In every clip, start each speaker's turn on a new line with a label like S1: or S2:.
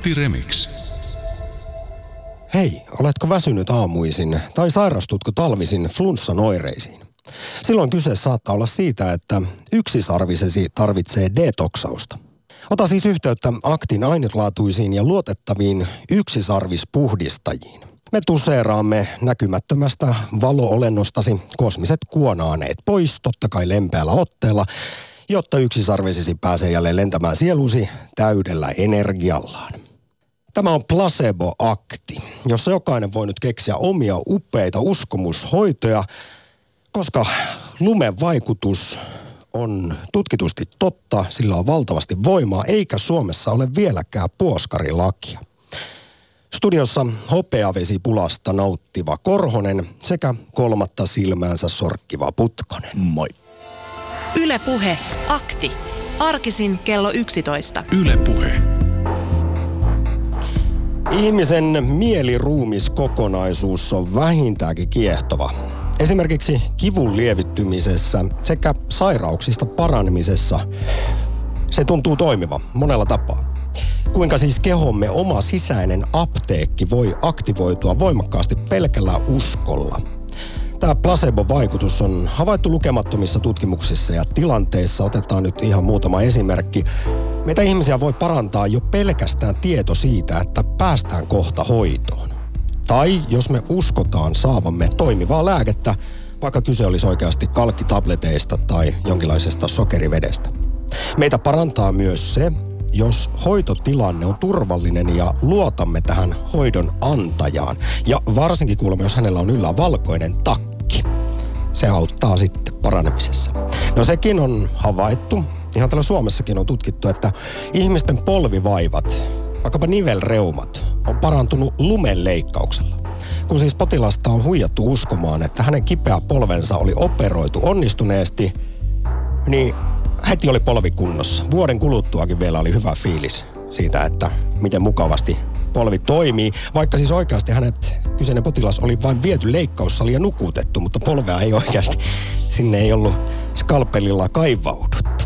S1: Akti Remix.
S2: Hei, oletko väsynyt aamuisin tai sairastutko talvisin flunssan oireisiin? Silloin kyse saattaa olla siitä, että yksisarvisesi tarvitsee detoksausta. Ota siis yhteyttä aktin ainutlaatuisiin ja luotettaviin yksisarvispuhdistajiin. Me tuseeraamme näkymättömästä valoolennostasi kosmiset kuonaaneet pois, totta kai lempeällä otteella, jotta yksisarvisesi pääsee jälleen lentämään sielusi täydellä energiallaan. Tämä on placebo-akti, jossa jokainen voi nyt keksiä omia upeita uskomushoitoja, koska lumen vaikutus on tutkitusti totta, sillä on valtavasti voimaa, eikä Suomessa ole vieläkään puoskarilakia. Studiossa hopeavesipulasta nauttiva Korhonen sekä kolmatta silmäänsä sorkkiva Putkonen.
S3: Moi.
S4: Ylepuhe akti. Arkisin kello 11.
S1: Ylepuhe.
S2: Ihmisen mieliruumiskokonaisuus on vähintäänkin kiehtova. Esimerkiksi kivun lievittymisessä sekä sairauksista paranemisessa se tuntuu toimiva monella tapaa. Kuinka siis kehomme oma sisäinen apteekki voi aktivoitua voimakkaasti pelkällä uskolla? Tämä placebo-vaikutus on havaittu lukemattomissa tutkimuksissa ja tilanteissa. Otetaan nyt ihan muutama esimerkki. Meitä ihmisiä voi parantaa jo pelkästään tieto siitä, että päästään kohta hoitoon. Tai jos me uskotaan saavamme toimivaa lääkettä, vaikka kyse olisi oikeasti kalkkitableteista tai jonkinlaisesta sokerivedestä. Meitä parantaa myös se, jos hoitotilanne on turvallinen ja luotamme tähän hoidon antajaan. Ja varsinkin kuulemma, jos hänellä on yllä valkoinen takki. Se auttaa sitten paranemisessa. No sekin on havaittu, ihan täällä Suomessakin on tutkittu, että ihmisten polvivaivat, vaikkapa nivelreumat, on parantunut lumenleikkauksella. Kun siis potilasta on huijattu uskomaan, että hänen kipeä polvensa oli operoitu onnistuneesti, niin heti oli polvi kunnossa. Vuoden kuluttuakin vielä oli hyvä fiilis siitä, että miten mukavasti polvi toimii, vaikka siis oikeasti hänet kyseinen potilas oli vain viety leikkaussali ja nukutettu, mutta polvea ei oikeasti, sinne ei ollut skalpelilla kaivauduttu.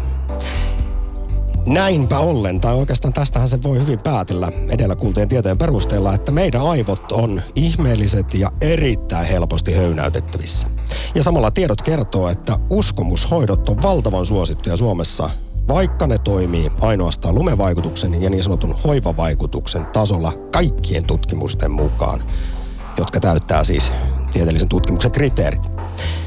S2: Näinpä ollen, tai oikeastaan tästähän se voi hyvin päätellä edellä kuulteen tieteen perusteella, että meidän aivot on ihmeelliset ja erittäin helposti höynäytettävissä. Ja samalla tiedot kertoo, että uskomushoidot on valtavan suosittuja Suomessa, vaikka ne toimii ainoastaan lumevaikutuksen ja niin sanotun hoivavaikutuksen tasolla kaikkien tutkimusten mukaan, jotka täyttää siis tieteellisen tutkimuksen kriteerit.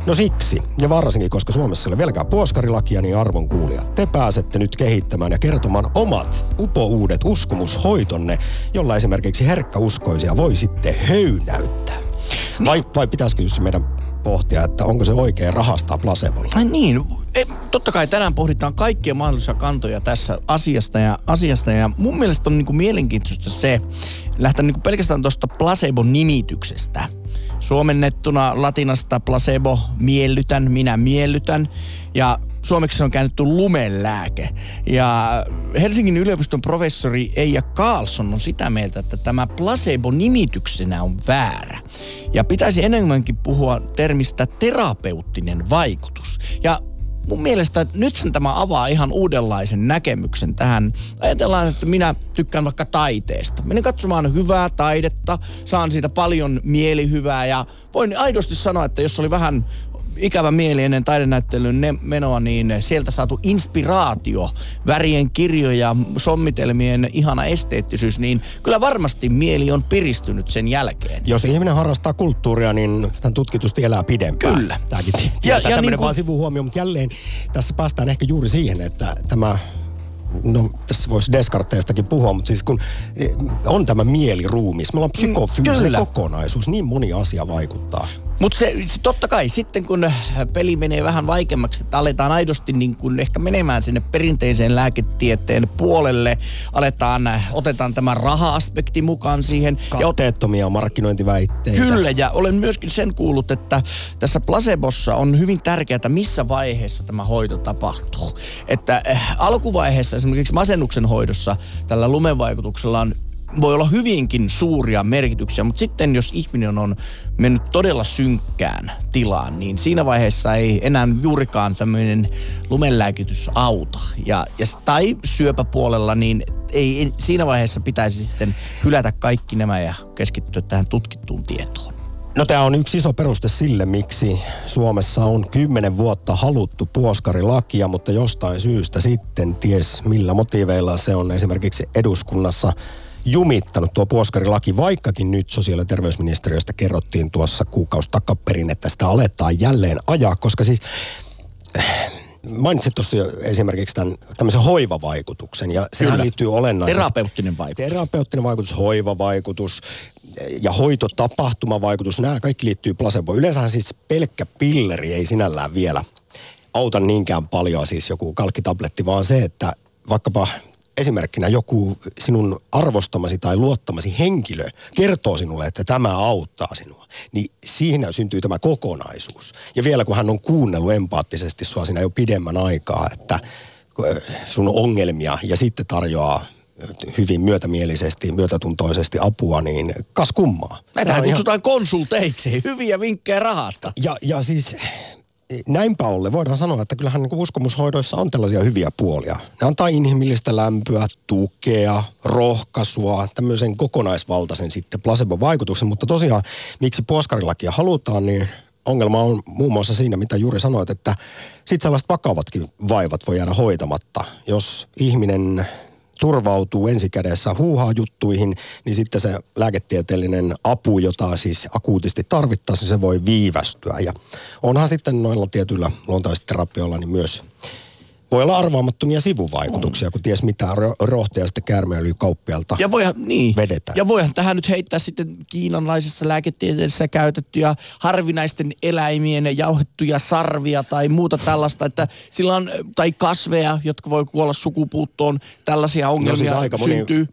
S2: No siksi, ja varsinkin koska Suomessa ei ole vieläkään puoskarilakia, niin arvon kuulia. Te pääsette nyt kehittämään ja kertomaan omat upouudet uskomushoitonne, jolla esimerkiksi herkkäuskoisia voi sitten höynäyttää. Vai, vai pitäisikö just meidän pohtia, että onko se oikein rahastaa placebolla?
S3: Ai niin, e, totta kai tänään pohditaan kaikkia mahdollisia kantoja tässä asiasta ja, asiasta ja mun mielestä on niinku mielenkiintoista se, lähteä niinku pelkästään tuosta placebo-nimityksestä. Suomennettuna latinasta placebo, miellytän, minä miellytän. Ja suomeksi se on käännetty lumelääke. Ja Helsingin yliopiston professori Eija Carlson on sitä mieltä, että tämä placebo-nimityksenä on väärä. Ja pitäisi enemmänkin puhua termistä terapeuttinen vaikutus. Ja mun mielestä nythän tämä avaa ihan uudenlaisen näkemyksen tähän. Ajatellaan, että minä tykkään vaikka taiteesta. Menen katsomaan hyvää taidetta, saan siitä paljon mielihyvää ja voin aidosti sanoa, että jos oli vähän ikävä mieli ennen taidenäyttelyn menoa, niin sieltä saatu inspiraatio, värien kirjoja, sommitelmien ihana esteettisyys, niin kyllä varmasti mieli on piristynyt sen jälkeen.
S2: Jos ihminen harrastaa kulttuuria, niin tämän tutkitusti elää pidempään.
S3: Kyllä.
S2: Tämäkin ja, ja niin kuin... vaan sivuhuomio, mutta jälleen tässä päästään ehkä juuri siihen, että tämä no tässä voisi Descarteistakin puhua, mutta siis kun eh, on tämä mieliruumis, me ollaan mm, psykofyysinen mm, kokonaisuus, niin moni asia vaikuttaa.
S3: Mutta se, se totta kai sitten kun peli menee vähän vaikeammaksi, että aletaan aidosti niin kun ehkä menemään sinne perinteiseen lääketieteen puolelle, aletaan, otetaan tämä raha-aspekti mukaan siihen.
S2: Katteettomia ja markkinointiväitteitä.
S3: Kyllä, ja olen myöskin sen kuullut, että tässä placebossa on hyvin tärkeää, missä vaiheessa tämä hoito tapahtuu. Että äh, alkuvaiheessa esimerkiksi masennuksen hoidossa tällä lumevaikutuksella on voi olla hyvinkin suuria merkityksiä, mutta sitten jos ihminen on mennyt todella synkkään tilaan, niin siinä vaiheessa ei enää juurikaan tämmöinen lumenlääkitys auta. Ja, ja, tai syöpäpuolella, niin ei, siinä vaiheessa pitäisi sitten hylätä kaikki nämä ja keskittyä tähän tutkittuun tietoon.
S2: No tämä on yksi iso peruste sille, miksi Suomessa on kymmenen vuotta haluttu puoskarilakia, mutta jostain syystä sitten, ties millä motiiveilla se on esimerkiksi eduskunnassa jumittanut tuo puoskarilaki, vaikkakin nyt sosiaali- ja terveysministeriöstä kerrottiin tuossa kuukausi takaperin, että sitä aletaan jälleen ajaa, koska siis mainitsit tuossa jo esimerkiksi tämän tämmöisen hoivavaikutuksen, ja sehän
S3: Kyllä.
S2: liittyy olennaisesti.
S3: Terapeuttinen vaikutus.
S2: Terapeuttinen vaikutus, hoivavaikutus ja hoitotapahtumavaikutus, nämä kaikki liittyy placeboon. Yleensähän siis pelkkä pilleri ei sinällään vielä auta niinkään paljon, siis joku kalkkitabletti, vaan se, että vaikkapa esimerkkinä joku sinun arvostamasi tai luottamasi henkilö kertoo sinulle, että tämä auttaa sinua, niin siinä syntyy tämä kokonaisuus. Ja vielä kun hän on kuunnellut empaattisesti sua siinä jo pidemmän aikaa, että sun ongelmia ja sitten tarjoaa hyvin myötämielisesti, myötätuntoisesti apua, niin kas kummaa. Tämä on ihan-
S3: kutsutaan konsulteiksi. Hyviä vinkkejä rahasta.
S2: ja, ja siis näinpä ollen voidaan sanoa, että kyllähän niin uskomushoidoissa on tällaisia hyviä puolia. Ne antaa inhimillistä lämpöä, tukea, rohkaisua, tämmöisen kokonaisvaltaisen sitten placebo-vaikutuksen. Mutta tosiaan, miksi puoskarilakia halutaan, niin ongelma on muun muassa siinä, mitä juuri sanoit, että sitten sellaiset vakavatkin vaivat voi jäädä hoitamatta. Jos ihminen turvautuu ensikädessä huuhaa juttuihin, niin sitten se lääketieteellinen apu, jota siis akuutisti tarvittaisiin, se voi viivästyä. Ja onhan sitten noilla tietyillä luontaisterapioilla niin myös voi olla arvaamattomia sivuvaikutuksia, kun ties mitä ro- rohtea sitten käärmeöljykauppialta
S3: Ja voihan, niin.
S2: vedetään.
S3: Ja voihan tähän nyt heittää sitten kiinanlaisessa lääketieteessä käytettyjä harvinaisten eläimien jauhettuja sarvia tai muuta tällaista, että sillä on, tai kasveja, jotka voi kuolla sukupuuttoon, tällaisia ongelmia
S2: No siis aika moni
S3: syntyy.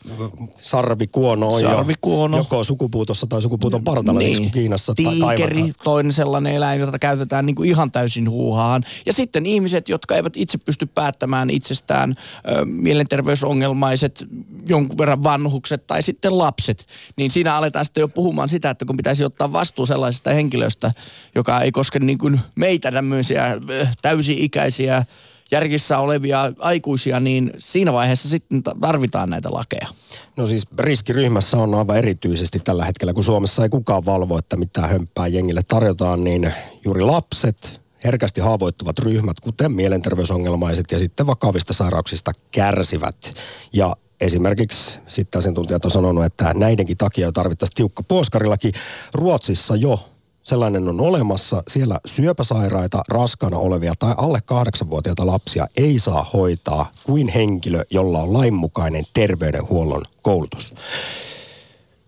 S2: sarvikuono on
S3: Sarvikuono.
S2: jo joko sukupuutossa tai sukupuuton partalla, niin. niin Kiinassa tai
S3: Tiikeri,
S2: kaivataan.
S3: toinen sellainen eläin, jota käytetään niin kuin ihan täysin huuhaan. Ja sitten ihmiset, jotka eivät itse pysty päättämään itsestään, ö, mielenterveysongelmaiset, jonkun verran vanhukset tai sitten lapset, niin siinä aletaan sitten jo puhumaan sitä, että kun pitäisi ottaa vastuu sellaisesta henkilöstä, joka ei koske niin kuin meitä tämmöisiä täysi-ikäisiä järkissä olevia aikuisia, niin siinä vaiheessa sitten ta- tarvitaan näitä lakeja.
S2: No siis riskiryhmässä on aivan erityisesti tällä hetkellä, kun Suomessa ei kukaan valvo, että mitä hömppää jengille tarjotaan, niin juuri lapset, herkästi haavoittuvat ryhmät, kuten mielenterveysongelmaiset ja sitten vakavista sairauksista kärsivät. Ja esimerkiksi sitten asiantuntijat on sanonut, että näidenkin takia jo tarvittaisiin tiukka puoskarilaki. Ruotsissa jo sellainen on olemassa. Siellä syöpäsairaita, raskaana olevia tai alle kahdeksanvuotiaita lapsia ei saa hoitaa kuin henkilö, jolla on lainmukainen terveydenhuollon koulutus.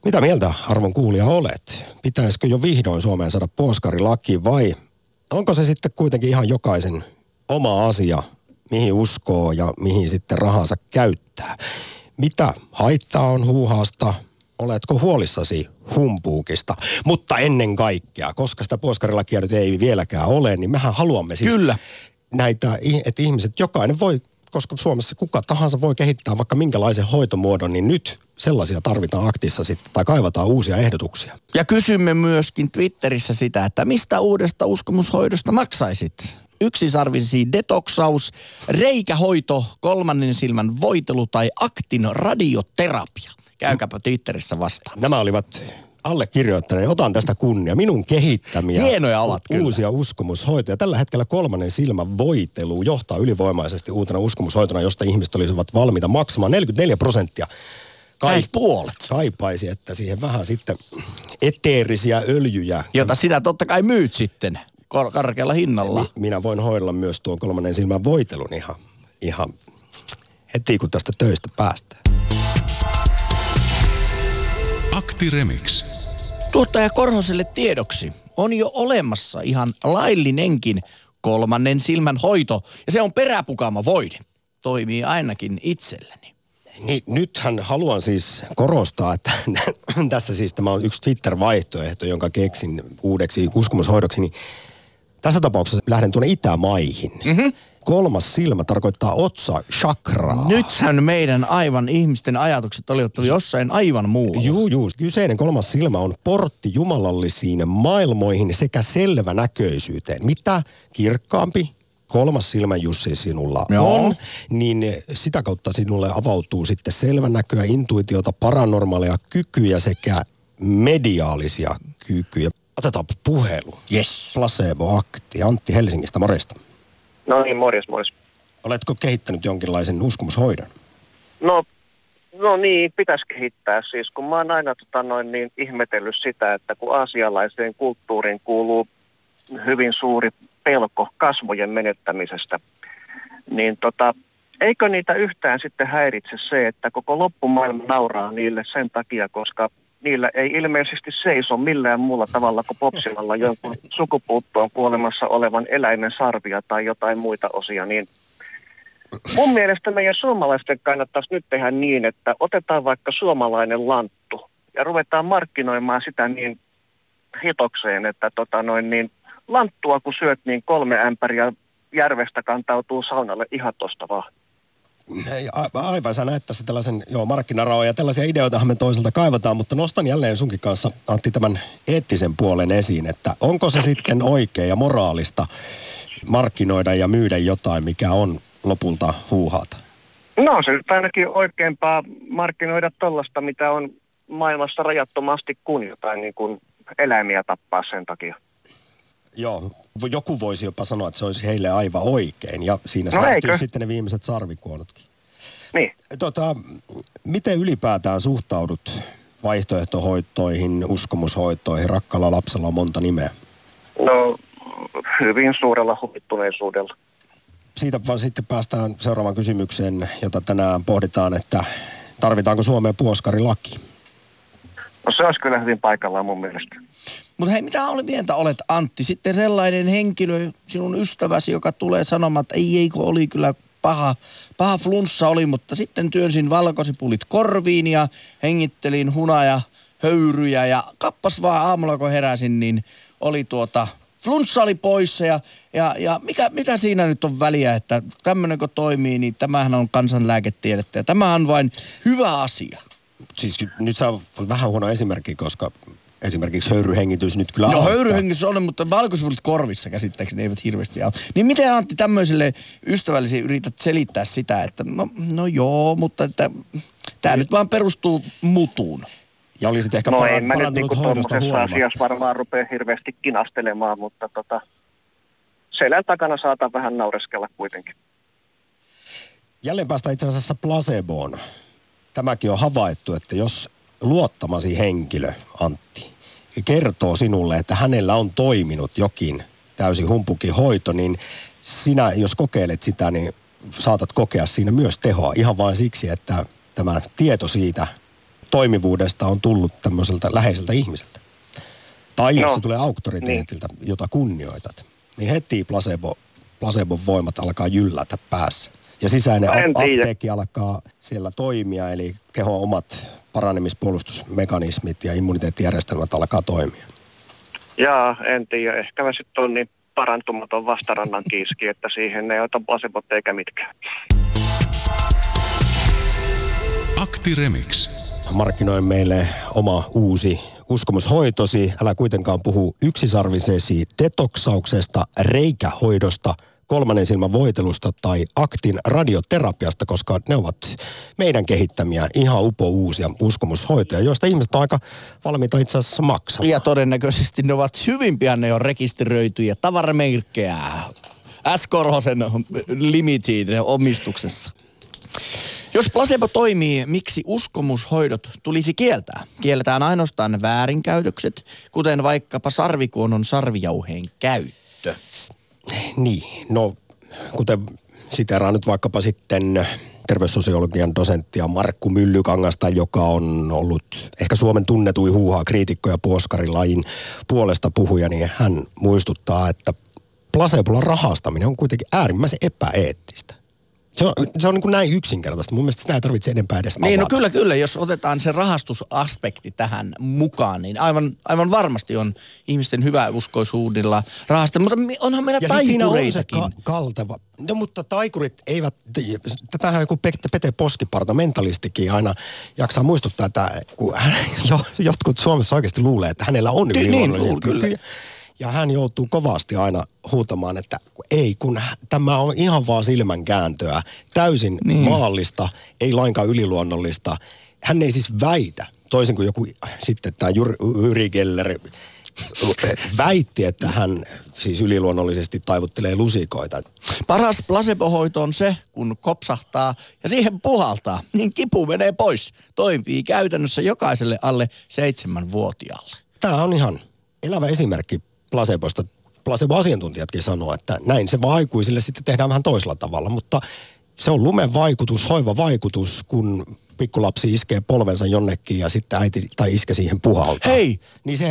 S2: Mitä mieltä arvon kuulija olet? Pitäisikö jo vihdoin Suomeen saada puoskarilaki vai onko se sitten kuitenkin ihan jokaisen oma asia, mihin uskoo ja mihin sitten rahansa käyttää? Mitä haittaa on huuhaasta? Oletko huolissasi humpuukista? Mutta ennen kaikkea, koska sitä puoskarilakia nyt ei vieläkään ole, niin mehän haluamme siis
S3: Kyllä.
S2: näitä, että ihmiset, jokainen voi, koska Suomessa kuka tahansa voi kehittää vaikka minkälaisen hoitomuodon, niin nyt sellaisia tarvitaan aktissa sitten, tai kaivataan uusia ehdotuksia.
S3: Ja kysymme myöskin Twitterissä sitä, että mistä uudesta uskomushoidosta maksaisit? Yksisarvisi detoksaus, reikähoito, kolmannen silmän voitelu tai aktin radioterapia. Käykääpä Twitterissä vastaan.
S2: Nämä olivat allekirjoittaneen. Otan tästä kunnia. Minun kehittämiä
S3: Hienoja ovat
S2: u-
S3: kyllä.
S2: uusia uskomushoitoja. Tällä hetkellä kolmannen silmän voitelu johtaa ylivoimaisesti uutena uskomushoitona, josta ihmiset olisivat valmiita maksamaan 44 prosenttia.
S3: Lähes puolet.
S2: Kaipaisi, että siihen vähän sitten eteerisiä öljyjä.
S3: Jota sinä totta kai myyt sitten kor- karkealla hinnalla.
S2: Mi- minä voin hoidella myös tuon kolmannen silmän voitelun ihan, ihan heti kun tästä töistä päästään.
S1: Akti Remix.
S3: Tuottaja Korhoselle tiedoksi on jo olemassa ihan laillinenkin kolmannen silmän hoito. Ja se on peräpukama voide. Toimii ainakin itselleni.
S2: Niin, nythän haluan siis korostaa, että tässä siis tämä on yksi Twitter-vaihtoehto, jonka keksin uudeksi uskomushoidoksi. Niin tässä tapauksessa lähden tuonne Itämaihin. Mm-hmm. Kolmas silmä tarkoittaa otsa chakraa.
S3: Nythän meidän aivan ihmisten ajatukset olivat jossain aivan muualla.
S2: Juu, juu. Kyseinen kolmas silmä on portti jumalallisiin maailmoihin sekä selvänäköisyyteen. Mitä kirkkaampi, kolmas silmä Jussi sinulla
S3: Joo.
S2: on, niin sitä kautta sinulle avautuu sitten selvänäköä, intuitiota, paranormaaleja kykyjä sekä mediaalisia kykyjä. Otetaan puhelu.
S3: Yes.
S2: Placebo-akti. Antti Helsingistä, morjesta.
S5: No niin, morjes, morjes.
S2: Oletko kehittänyt jonkinlaisen uskomushoidon?
S5: No, no niin, pitäisi kehittää siis, kun mä oon aina tota, noin, niin, ihmetellyt sitä, että kun aasialaiseen kulttuuriin kuuluu hyvin suuri pelko kasvojen menettämisestä, niin tota, eikö niitä yhtään sitten häiritse se, että koko loppumaailma nauraa niille sen takia, koska niillä ei ilmeisesti seiso millään muulla tavalla kuin popsilalla jonkun sukupuuttoon kuolemassa olevan eläimen sarvia tai jotain muita osia, niin Mun mielestä meidän suomalaisten kannattaisi nyt tehdä niin, että otetaan vaikka suomalainen lanttu ja ruvetaan markkinoimaan sitä niin hitokseen, että tota noin niin, lanttua kun syöt, niin kolme ämpäriä järvestä kantautuu saunalle ihan tosta vaan.
S2: A- aivan, sä näet tässä tällaisen joo, markkinaraon ja tällaisia ideoitahan me toiselta kaivataan, mutta nostan jälleen sunkin kanssa Antti tämän eettisen puolen esiin, että onko se sitten oikein ja moraalista markkinoida ja myydä jotain, mikä on lopulta huuhaata?
S5: No se nyt ainakin oikeampaa markkinoida tollasta, mitä on maailmassa rajattomasti kuin jotain niin kuin eläimiä tappaa sen takia.
S2: Joo, joku voisi jopa sanoa, että se olisi heille aivan oikein ja siinä
S5: No
S2: säästyy
S5: eikö?
S2: sitten ne viimeiset sarvikuonotkin.
S5: Niin.
S2: Tota, miten ylipäätään suhtaudut vaihtoehtohoitoihin, uskomushoitoihin? Rakkaalla lapsella on monta nimeä.
S5: No hyvin suurella huvittuneisuudella.
S2: Siitä vaan sitten päästään seuraavaan kysymykseen, jota tänään pohditaan, että tarvitaanko Suomeen puoskarilaki?
S5: No se olisi kyllä hyvin paikallaan mun mielestä.
S3: Mutta hei, mitä oli mieltä olet Antti? Sitten sellainen henkilö, sinun ystäväsi, joka tulee sanomaan, että ei, ei kun oli kyllä paha, paha flunssa oli, mutta sitten työnsin valkosipulit korviin ja hengittelin hunaja höyryjä ja kappas vaan aamulla kun heräsin, niin oli tuota, flunssa oli poissa ja, ja, ja mikä, mitä siinä nyt on väliä, että tämmöinen kun toimii, niin tämähän on kansanlääketiedettä ja tämä on vain hyvä asia.
S2: Siis nyt saa vähän huono esimerkki, koska esimerkiksi höyryhengitys nyt kyllä
S3: Joo,
S2: auttaa.
S3: höyryhengitys on, mutta valkoisivulit korvissa käsittääkseni eivät hirveästi auta. Niin miten Antti tämmöiselle ystävällesi yrität selittää sitä, että no, no joo, mutta että tämä nyt vaan perustuu mutuun.
S2: Ja olisit ehkä
S5: No
S2: para-
S5: en mä nyt niinku tuommoisessa asiassa varmaan rupea hirveästi kinastelemaan, mutta tota, selän takana saatan vähän naureskella kuitenkin.
S2: Jälleen päästään itse asiassa placeboon. Tämäkin on havaittu, että jos luottamasi henkilö, Antti, kertoo sinulle, että hänellä on toiminut jokin täysin humpukin hoito, niin sinä, jos kokeilet sitä, niin saatat kokea siinä myös tehoa ihan vain siksi, että tämä tieto siitä toimivuudesta on tullut tämmöiseltä läheiseltä ihmiseltä. Tai jos
S5: No,
S2: se tulee auktoriteetilta, niin. jota kunnioitat, niin heti placebo, placebon voimat alkaa jyllätä päässä. Ja sisäinen
S5: En tiedä.
S2: apteekki alkaa siellä toimia, eli kehon omat paranemispuolustusmekanismit ja immuniteettijärjestelmät alkaa toimia.
S5: Jaa, en tiedä. Ehkä mä sitten on niin parantumaton vastarannan kiiski, että siihen ei ota placebot eikä mitkään.
S1: Akti Remix.
S2: Markkinoi meille oma uusi uskomushoitosi. Älä kuitenkaan puhu yksisarvisesi detoksauksesta, reikähoidosta, kolmannen silmän voitelusta tai aktin radioterapiasta, koska ne ovat meidän kehittämiä ihan upo uusia uskomushoitoja, joista ihmiset on aika valmiita itse asiassa maksamaan.
S3: Ja todennäköisesti ne ovat hyvin pian ne on rekisteröityjä tavaramerkkejä. S. Korhosen Limited omistuksessa. Jos placebo toimii, miksi uskomushoidot tulisi kieltää? Kielletään ainoastaan väärinkäytökset, kuten vaikkapa sarvikuonon sarvijauheen käyttö.
S2: Niin, no kuten siteraan nyt vaikkapa sitten terveyssosiologian dosenttia Markku Myllykangasta, joka on ollut ehkä Suomen tunnetuin huuhaa kriitikko ja puoskarilajin puolesta puhuja, niin hän muistuttaa, että placebolla rahastaminen on kuitenkin äärimmäisen epäeettistä. Se on, se on niin kuin näin yksinkertaista. Mun mielestä sitä ei tarvitse enempää edes
S3: Niin, no kyllä, kyllä. Jos otetaan se rahastusaspekti tähän mukaan, niin aivan, aivan varmasti on ihmisten hyväuskoisuudella rahasta. Mutta onhan meillä
S2: Ja sit siinä on se
S3: taikureitakin.
S2: ka- kalteva. No mutta taikurit eivät, tätähän joku Pete Poskiparta, mentalistikin aina jaksaa muistuttaa, että kun hän, jo, jotkut Suomessa oikeasti luulee, että hänellä on
S3: niin,
S2: yliluonnollisia
S3: luul- kyllä.
S2: Ja hän joutuu kovasti aina huutamaan, että ei, kun tämä on ihan vaan silmänkääntöä. Täysin niin. maallista, ei lainkaan yliluonnollista. Hän ei siis väitä, toisin kuin joku sitten tämä Jyri Geller väitti, että hän siis yliluonnollisesti taivuttelee lusikoita.
S3: Paras placebo-hoito on se, kun kopsahtaa ja siihen puhaltaa, niin kipu menee pois. Toimii käytännössä jokaiselle alle seitsemänvuotiaalle.
S2: Tämä on ihan elävä esimerkki placeboista. Placebo-asiantuntijatkin sanoo, että näin se vaan aikuisille sitten tehdään vähän toisella tavalla, mutta se on lumen vaikutus, hoiva vaikutus, kun pikkulapsi iskee polvensa jonnekin ja sitten äiti tai iskä siihen puhaltaa.
S3: Hei!
S2: Niin se,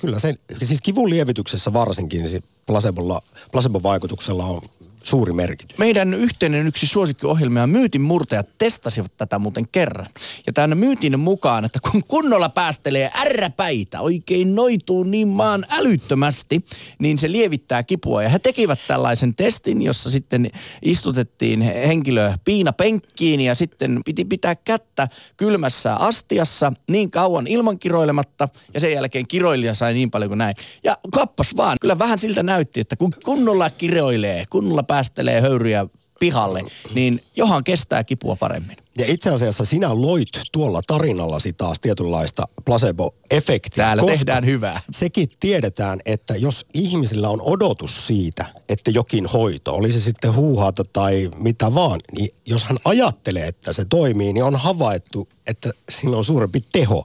S2: kyllä se, siis kivun lievityksessä varsinkin, niin se placebolla, placebo-vaikutuksella on suuri merkitys.
S3: Meidän yhteinen yksi suosikkiohjelma ja myytin murtajat testasivat tätä muuten kerran. Ja tämän myytin mukaan, että kun kunnolla päästelee ärräpäitä, oikein noituu niin maan älyttömästi, niin se lievittää kipua. Ja he tekivät tällaisen testin, jossa sitten istutettiin henkilö piinapenkkiin ja sitten piti pitää kättä kylmässä astiassa niin kauan ilman kiroilematta ja sen jälkeen kiroilija sai niin paljon kuin näin. Ja kappas vaan, kyllä vähän siltä näytti, että kun kunnolla kiroilee, kunnolla päästelee höyryjä pihalle, niin johan kestää kipua paremmin.
S2: Ja itse asiassa sinä loit tuolla tarinallasi taas tietynlaista placebo-efektiä.
S3: Täällä tehdään hyvää.
S2: Sekin tiedetään, että jos ihmisillä on odotus siitä, että jokin hoito, oli se sitten huuhaata tai mitä vaan, niin jos hän ajattelee, että se toimii, niin on havaittu, että sillä on suurempi teho,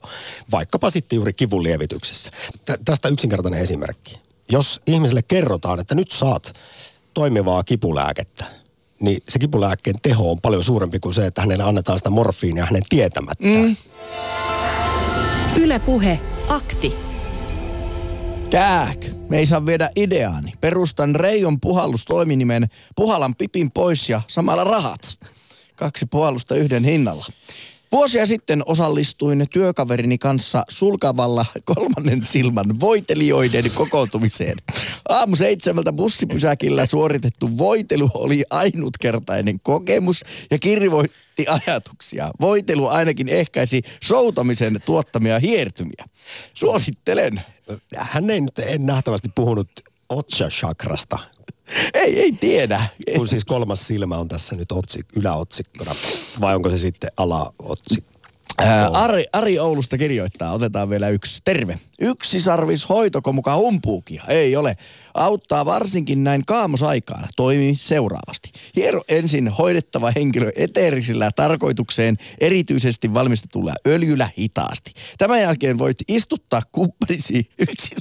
S2: vaikkapa sitten juuri kivun lievityksessä. Tä- tästä yksinkertainen esimerkki. Jos ihmiselle kerrotaan, että nyt saat toimivaa kipulääkettä, niin se kipulääkkeen teho on paljon suurempi kuin se, että hänelle annetaan sitä morfiinia hänen tietämättään. Mm.
S4: Yle Puhe. Akti.
S3: Kääk, me ei saa viedä ideaani. Perustan Reijon puhallustoiminimen Puhalan pipin pois ja samalla rahat. Kaksi puhallusta yhden hinnalla. Vuosia sitten osallistuin työkaverini kanssa sulkavalla kolmannen silman voitelijoiden kokoontumiseen. Aamu seitsemältä bussipysäkillä suoritettu voitelu oli ainutkertainen kokemus ja kirvoitti ajatuksia. Voitelu ainakin ehkäisi soutamisen tuottamia hiertymiä. Suosittelen.
S2: Hän ei nyt en nähtävästi puhunut Otsa-chakrasta,
S3: Ei, ei tiedä.
S2: kun siis kolmas silmä on tässä nyt otsik, yläotsikkona. Vai onko se sitten alaotsikko?
S3: Ää, Ari, Ari Oulusta kirjoittaa, otetaan vielä yksi. Terve. Yksi sarvis hoitoko mukaan humpuukia? Ei ole. Auttaa varsinkin näin kaamosaikaan. Toimii seuraavasti. Hiero ensin hoidettava henkilö eteerisellä tarkoitukseen erityisesti valmistetulla öljyllä hitaasti. Tämän jälkeen voit istuttaa kumppanisi yksi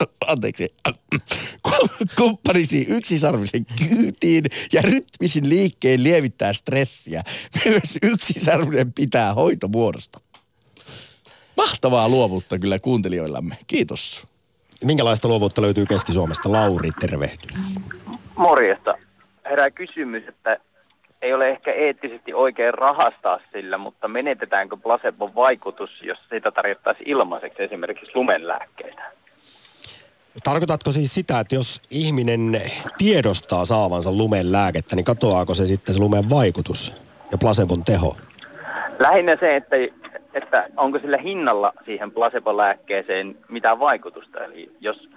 S3: anteeksi, kumppanisi yksisarvisen kyytiin ja rytmisin liikkeen lievittää stressiä. Myös yksisarvinen pitää hoitomuodosta. Mahtavaa luovuutta kyllä kuuntelijoillamme. Kiitos.
S2: Minkälaista luovuutta löytyy Keski-Suomesta? Lauri, tervehdys.
S6: Morjesta. Herää kysymys, että ei ole ehkä eettisesti oikein rahastaa sillä, mutta menetetäänkö placebon vaikutus, jos sitä tarjottaisiin ilmaiseksi esimerkiksi lumenlääkkeitä?
S2: Tarkoitatko siis sitä, että jos ihminen tiedostaa saavansa lumen lääkettä, niin katoaako se sitten se lumen vaikutus ja placebon teho?
S6: Lähinnä se, että, että onko sillä hinnalla siihen placebo-lääkkeeseen mitään vaikutusta. Eli jos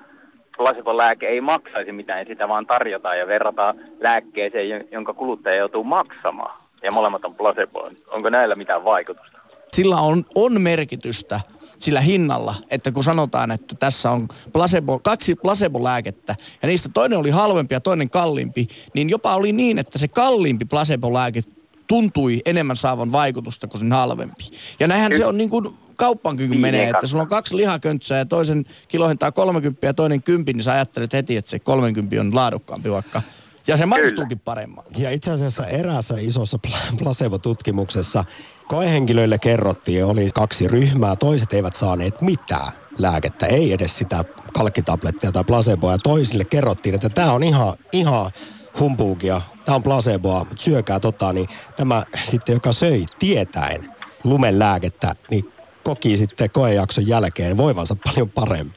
S6: placebo-lääke ei maksaisi mitään, sitä vaan tarjotaan ja verrataan lääkkeeseen, jon- jonka kuluttaja joutuu maksamaan. Ja molemmat on placebo. Onko näillä mitään vaikutusta?
S3: Sillä on, on merkitystä sillä hinnalla, että kun sanotaan, että tässä on placebo, kaksi placebo-lääkettä ja niistä toinen oli halvempi ja toinen kalliimpi, niin jopa oli niin, että se kalliimpi placebo-lääke tuntui enemmän saavan vaikutusta kuin sen halvempi. Ja näinhän se on niin kuin kauppaankin kun
S6: Niin,
S3: menee,
S6: eka.
S3: että sulla on kaksi lihaköntsää ja toisen kilohintaa 30 ja toinen 10, niin sä ajattelet heti, että se 30 on laadukkaampi vaikka. Ja se maistuukin paremmalta.
S2: Ja itse asiassa eräässä isossa pla- placebo-tutkimuksessa koehenkilöille kerrottiin, oli kaksi ryhmää, toiset eivät saaneet mitään lääkettä, ei edes sitä kalkkitablettia tai placeboa. Ja toisille kerrottiin, että tämä on ihan, ihan humpuukia, tämä on placeboa, mutta syökää tota, niin tämä sitten, joka söi tietäen lumen lääkettä, niin koki sitten koejakson jälkeen voivansa paljon paremmin.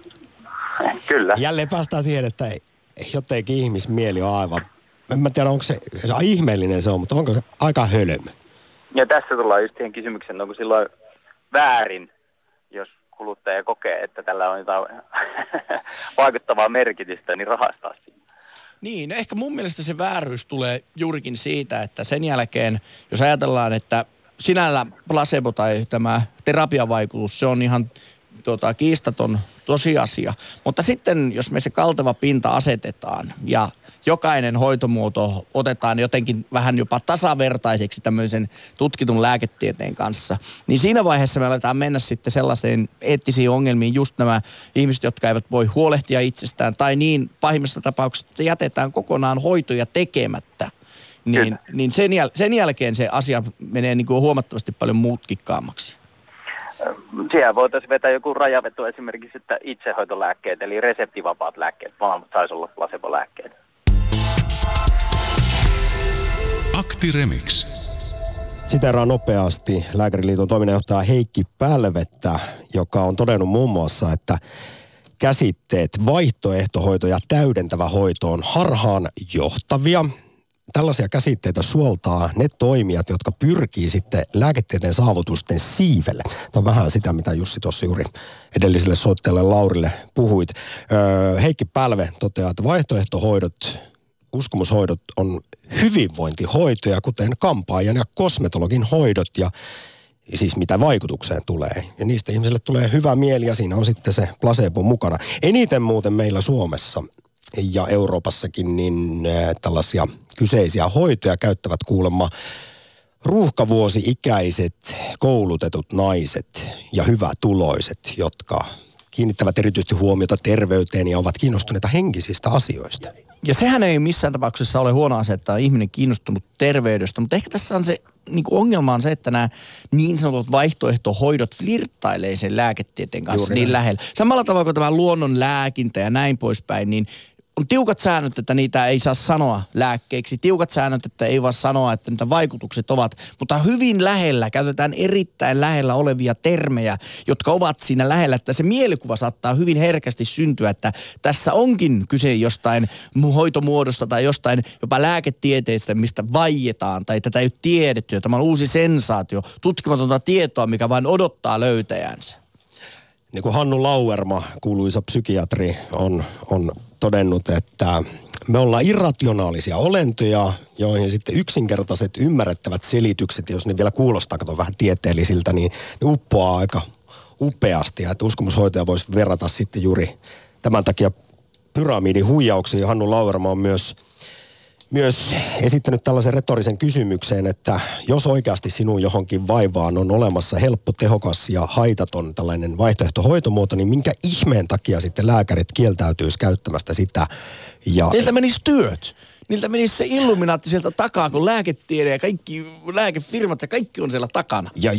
S6: Kyllä.
S2: Jälleen päästään siihen, että ei- jotenkin ihmismieli on aivan, en mä tiedä onko se, se on ihmeellinen se on, mutta onko se aika hölmö?
S6: Ja tässä tullaan just siihen kysymykseen, onko silloin väärin, jos kuluttaja kokee, että tällä on jotain vaikuttavaa merkitystä, niin rahastaa siinä.
S3: Niin, no ehkä mun mielestä se vääryys tulee juurikin siitä, että sen jälkeen, jos ajatellaan, että sinällä placebo tai tämä terapiavaikutus, se on ihan tota, kiistaton tosiasia. Mutta sitten, jos me se kalteva pinta asetetaan ja jokainen hoitomuoto otetaan jotenkin vähän jopa tasavertaiseksi tämmöisen tutkitun lääketieteen kanssa, niin siinä vaiheessa me aletaan mennä sitten sellaiseen eettisiin ongelmiin just nämä ihmiset, jotka eivät voi huolehtia itsestään tai niin pahimmassa tapauksessa, että jätetään kokonaan hoitoja tekemättä. Niin, niin sen, jäl- sen jälkeen se asia menee niin kuin huomattavasti paljon mutkikkaammaksi.
S6: Siellä voitaisiin vetää joku rajaveto esimerkiksi, että itsehoitolääkkeet, eli reseptivapaat lääkkeet, molemmat saisi olla placebo-lääkkeet.
S1: Akti Remix.
S2: Siteeraan nopeasti Lääkäriliiton toiminnanjohtaja Heikki Pälvettä, joka on todennut muun muassa, että käsitteet vaihtoehtohoito ja täydentävä hoito on harhaan johtavia. Tällaisia käsitteitä suoltaa ne toimijat, jotka pyrkii sitten lääketieteen saavutusten siivelle. Tämä on vähän sitä, mitä Jussi tuossa juuri edelliselle soittajalle Laurille puhuit. Öö, Heikki Pälve toteaa, että vaihtoehtohoidot uskomushoidot on hyvinvointihoitoja, kuten kampaajan ja kosmetologin hoidot ja siis mitä vaikutukseen tulee. Ja niistä ihmisille tulee hyvä mieli ja siinä on sitten se placebo mukana. Eniten muuten meillä Suomessa ja Euroopassakin niin äh, tällaisia kyseisiä hoitoja käyttävät kuulemma ruuhkavuosi-ikäiset, koulutetut naiset ja hyvätuloiset, jotka kiinnittävät erityisesti huomiota terveyteen ja ovat kiinnostuneita henkisistä asioista.
S3: Ja sehän ei missään tapauksessa ole huono asia, että on ihminen kiinnostunut terveydestä, mutta ehkä tässä on se niin kuin ongelma on se, että nämä niin sanotut vaihtoehtohoidot flirttailee sen lääketieteen kanssa
S2: Juuri
S3: niin
S2: näin.
S3: lähellä. Samalla tavalla kuin tämä luonnon lääkintä ja näin poispäin, niin on tiukat säännöt, että niitä ei saa sanoa lääkkeiksi. Tiukat säännöt, että ei vaan sanoa, että niitä vaikutukset ovat. Mutta hyvin lähellä, käytetään erittäin lähellä olevia termejä, jotka ovat siinä lähellä. Että se mielikuva saattaa hyvin herkästi syntyä, että tässä onkin kyse jostain mu- hoitomuodosta tai jostain jopa lääketieteestä, mistä vaietaan. Tai tätä ei ole tiedetty. Tämä on uusi sensaatio, tutkimatonta tietoa, mikä vain odottaa löytäjänsä.
S2: Niin kuin Hannu Lauerma, kuuluisa psykiatri, on, on todennut, että me ollaan irrationaalisia olentoja, joihin sitten yksinkertaiset ymmärrettävät selitykset, jos ne vielä kuulostaa kato vähän tieteellisiltä, niin ne uppoaa aika upeasti. Ja että uskomushoitaja voisi verrata sitten juuri tämän takia pyramidin huijauksiin. Hannu Lauerma on myös myös esittänyt tällaisen retorisen kysymyksen, että jos oikeasti sinun johonkin vaivaan on olemassa helppo, tehokas ja haitaton tällainen vaihtoehtohoitomuoto, niin minkä ihmeen takia sitten lääkärit kieltäytyisi käyttämästä sitä? Ja
S3: Niiltä menisi työt. Niiltä menisi se illuminaatti sieltä takaa, kun lääketiede ja kaikki lääkefirmat ja kaikki on siellä takana.
S2: Ja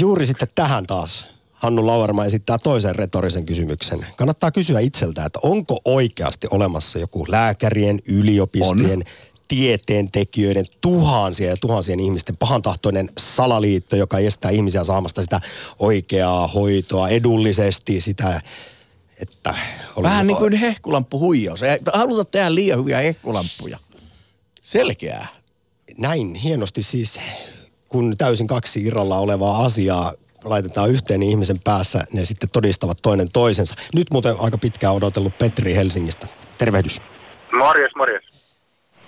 S2: juuri sitten tähän taas Hannu Lauerma esittää toisen retorisen kysymyksen. Kannattaa kysyä itseltä, että onko oikeasti olemassa joku lääkärien, yliopistojen, on. tieteentekijöiden, tuhansien ja tuhansien ihmisten pahantahtoinen salaliitto, joka estää ihmisiä saamasta sitä oikeaa hoitoa edullisesti, sitä, että...
S3: Vähän niin kuin hehkulamppuhuijaus. Ei haluta tehdä liian hyviä hehkulamppuja. Selkeää.
S2: näin hienosti siis, kun täysin kaksi irralla olevaa asiaa laitetaan yhteen niin ihmisen päässä, ne sitten todistavat toinen toisensa. Nyt muuten aika pitkään odotellut Petri Helsingistä. Tervehdys.
S7: Morjes, morjes.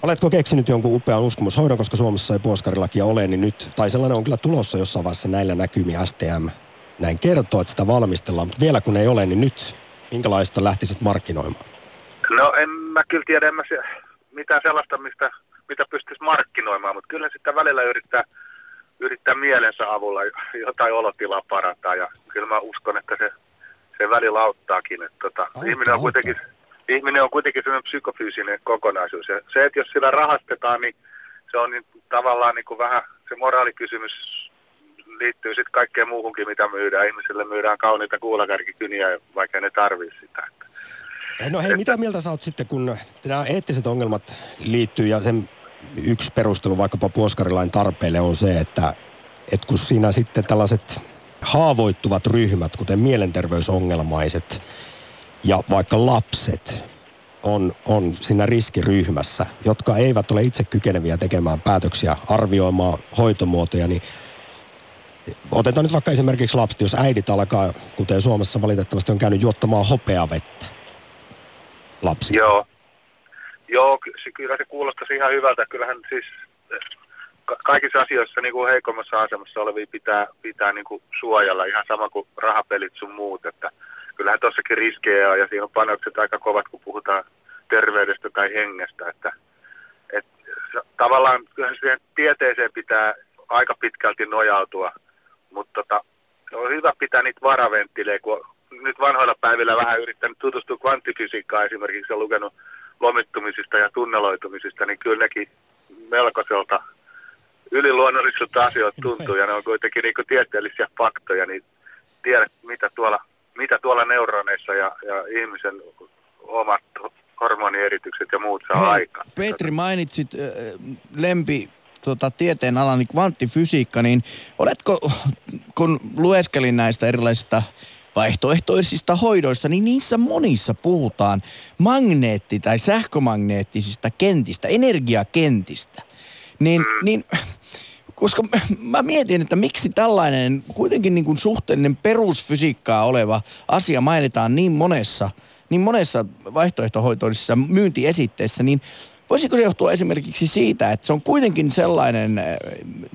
S2: Oletko keksinyt jonkun upean uskomushoidon, koska Suomessa ei puoskarilakia ole, niin nyt, tai sellainen on kyllä tulossa jossain vaiheessa näillä näkymiä STM näin kertoo, että sitä valmistellaan, mutta vielä kun ei ole, niin nyt minkälaista lähtisit markkinoimaan?
S7: No en mä kyllä tiedä, en mä se, mitään sellaista, mistä, mitä pystyisi markkinoimaan, mutta kyllä sitä välillä yrittää, yrittää mielensä avulla jotain olotilaa parantaa ja kyllä mä uskon, että se, se välillä auttaakin. Että tota,
S2: Auttaa,
S7: ihminen, on kuitenkin, ihminen on kuitenkin sellainen psykofyysinen kokonaisuus ja se, että jos sillä rahastetaan, niin se on niin, tavallaan niin kuin vähän se moraalikysymys liittyy sitten kaikkeen muuhunkin, mitä myydään. Ihmisille myydään kauniita kuulakärkikyniä, vaikka ne tarvii sitä. Että
S2: No hei, mitä mieltä sä oot sitten, kun nämä eettiset ongelmat liittyy ja sen yksi perustelu vaikkapa puoskarilain tarpeelle on se, että, että kun siinä sitten tällaiset haavoittuvat ryhmät, kuten mielenterveysongelmaiset ja vaikka lapset, on, on siinä riskiryhmässä, jotka eivät ole itse kykeneviä tekemään päätöksiä, arvioimaan hoitomuotoja, niin Otetaan nyt vaikka esimerkiksi lapset, jos äidit alkaa, kuten Suomessa valitettavasti on käynyt juottamaan hopeavettä. Lapsi.
S7: Joo. Joo, se, kyllä se kuulostaisi ihan hyvältä. Kyllähän siis eh, ka- kaikissa asioissa niin kuin heikommassa asemassa olevia pitää, pitää niin kuin suojella ihan sama kuin rahapelit sun muut. Että kyllähän tossakin riskejä on ja siinä on panokset aika kovat, kun puhutaan terveydestä tai hengestä. Että, et, tavallaan kyllähän siihen tieteeseen pitää aika pitkälti nojautua, mutta tota, on hyvä pitää niitä varaventtilejä, kun nyt vanhoilla päivillä vähän yrittänyt tutustua kvanttifysiikkaan esimerkiksi ja lukenut lomittumisista ja tunneloitumisista, niin kyllä nekin melkoiselta yliluonnollisilta asioita tuntuu ja ne on kuitenkin niin tieteellisiä faktoja, niin tiedät mitä tuolla, mitä tuolla neuroneissa ja, ja ihmisen omat hormonieritykset ja muut saa aikaan.
S3: Petri, mainitsit äh, lempi tota, tieteen alan niin kvanttifysiikka, niin oletko, kun lueskelin näistä erilaisista vaihtoehtoisista hoidoista, niin niissä monissa puhutaan magneetti- tai sähkömagneettisista kentistä, energiakentistä. Niin, niin koska mä mietin, että miksi tällainen kuitenkin niin kuin suhteellinen perusfysiikkaa oleva asia mainitaan niin monessa, niin monessa vaihtoehtohoitoisessa myyntiesitteessä, niin voisiko se johtua esimerkiksi siitä, että se on kuitenkin sellainen, äh,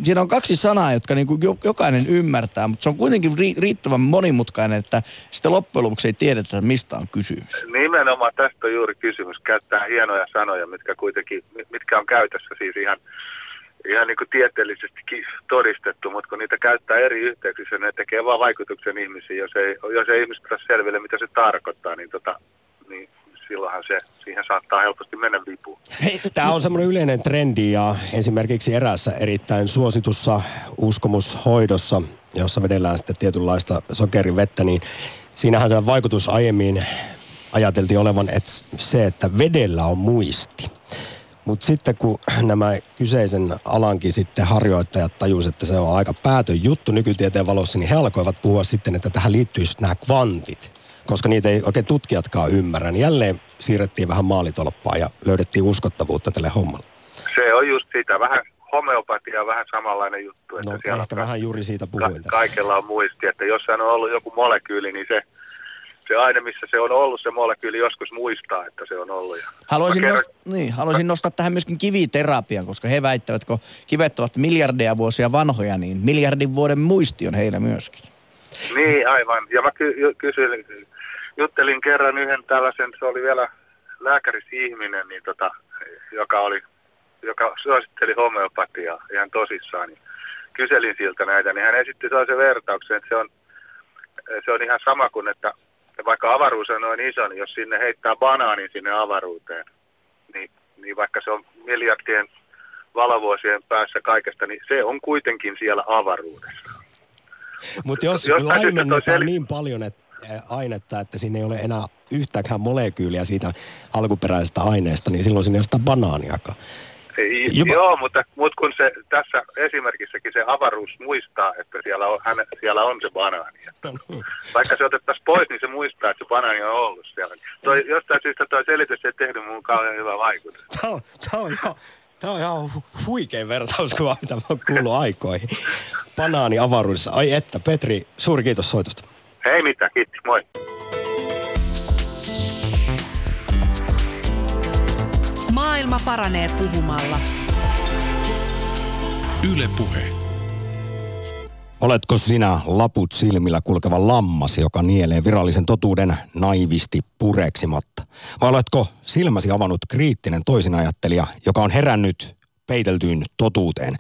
S3: siinä on kaksi sanaa, jotka niin kuin jokainen ymmärtää, mutta se on kuitenkin riittävän monimutkainen, että sitten loppujen lopuksi ei tiedetä, että mistä on kysymys.
S7: Nimenomaan tästä on juuri kysymys. Käyttää hienoja sanoja, mitkä kuitenkin, mitkä on käytössä siis ihan ihan niin kuin tieteellisestikin todistettu, mutta kun niitä käyttää eri yhteyksissä, ne tekee vaan vaikutuksen ihmisiin. Jos ei, jos ei ihmiset saa selville, mitä se tarkoittaa, niin, tota, silloinhan se, siihen saattaa helposti mennä vipuun.
S2: Tämä on semmoinen yleinen trendi ja esimerkiksi erässä erittäin suositussa uskomushoidossa, jossa vedellään sitten tietynlaista sokerivettä, niin siinähän se vaikutus aiemmin ajateltiin olevan että se, että vedellä on muisti. Mutta sitten kun nämä kyseisen alankin sitten harjoittajat tajusivat, että se on aika päätön juttu nykytieteen valossa, niin he alkoivat puhua sitten, että tähän liittyisi nämä kvantit. Koska niitä ei oikein tutkijatkaan ymmärrä, niin jälleen siirrettiin vähän maalitolppaa ja löydettiin uskottavuutta tälle hommalle.
S7: Se on just sitä, vähän homeopatia on vähän samanlainen juttu.
S2: Että no siellä ehkä vähän juuri siitä puhuin ka-
S7: Kaikella on muisti, että jossain on ollut joku molekyyli, niin se se aine, missä se on ollut, se molekyyli joskus muistaa, että se on ollut. Ja
S3: haluaisin, kerran... nost- niin, haluaisin nostaa tähän myöskin kiviterapian, koska he väittävät, kun kivet ovat miljardeja vuosia vanhoja, niin miljardin vuoden muisti on heillä myöskin.
S7: Niin, aivan. Ja mä ky- kysyin, juttelin kerran yhden tällaisen, se oli vielä lääkärisihminen, niin tota, joka, oli, joka suositteli homeopatiaa ihan tosissaan. Niin kyselin siltä näitä, niin hän esitti sellaisen vertauksen, että se on, se on ihan sama kuin, että vaikka avaruus on noin iso, niin jos sinne heittää banaanin sinne avaruuteen, niin, niin vaikka se on miljardien valovuosien päässä kaikesta, niin se on kuitenkin siellä avaruudessa.
S2: Mutta jos laimennetaan niin paljon että ainetta, että siinä ei ole enää yhtäkään molekyyliä siitä alkuperäisestä aineesta, niin silloin sinne ei ole sitä banaaniakaan.
S7: Jopa... Joo, mutta, mutta kun se tässä esimerkissäkin se avaruus muistaa, että siellä on, hän, siellä on se banaani. Että, vaikka se otettaisiin pois, niin se muistaa, että se banaani on ollut siellä. Toi, jostain syystä tuo selitys ei tehnyt mun kauhean hyvä vaikutus.
S2: Tämä on, tämä on ihan, tämä on ihan huikea vertauskuva, mitä mä oon kuullut aikoihin. Banaani avaruudessa. Ai että, Petri, suuri kiitos soitosta.
S7: Hei mitä, kiitti, moi.
S4: Maailma paranee puhumalla.
S1: Yle Puhe.
S2: Oletko sinä laput silmillä kulkeva lammas, joka nielee virallisen totuuden naivisti pureksimatta? Vai oletko silmäsi avannut kriittinen toisinajattelija, joka on herännyt peiteltyyn totuuteen?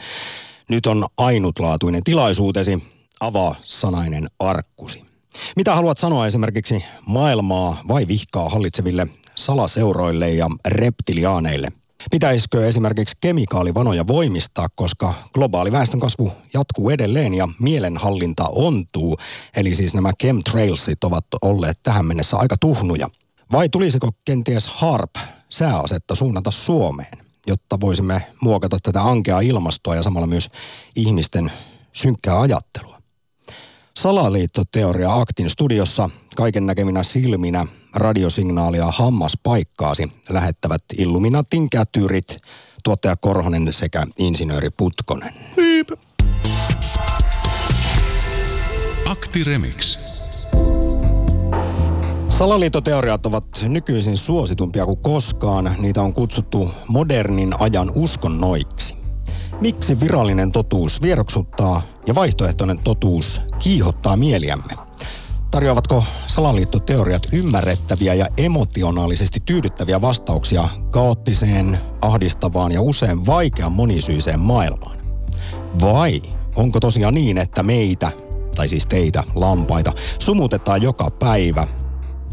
S2: Nyt on ainutlaatuinen tilaisuutesi, avaa sanainen arkkusi. Mitä haluat sanoa esimerkiksi maailmaa vai vihkaa hallitseville salaseuroille ja reptiliaaneille. Pitäisikö esimerkiksi kemikaalivanoja voimistaa, koska globaali väestönkasvu jatkuu edelleen ja mielenhallinta ontuu, eli siis nämä chemtrailsit ovat olleet tähän mennessä aika tuhnuja. Vai tulisiko kenties HARP sääasetta suunnata Suomeen, jotta voisimme muokata tätä ankea ilmastoa ja samalla myös ihmisten synkkää ajattelua? Salaliittoteoria Aktin studiossa kaiken näkeminä silminä radiosignaalia hammaspaikkaasi lähettävät Illuminatin kätyrit, tuottaja Korhonen sekä insinööri Putkonen. Hiip.
S1: Akti Remix.
S2: Salaliittoteoriat ovat nykyisin suositumpia kuin koskaan. Niitä on kutsuttu modernin ajan uskonnoiksi. Miksi virallinen totuus vieroksuttaa ja vaihtoehtoinen totuus kiihottaa mieliämme? Tarjoavatko salaliittoteoriat ymmärrettäviä ja emotionaalisesti tyydyttäviä vastauksia kaoottiseen, ahdistavaan ja usein vaikean monisyiseen maailmaan? Vai onko tosiaan niin, että meitä, tai siis teitä, lampaita, sumutetaan joka päivä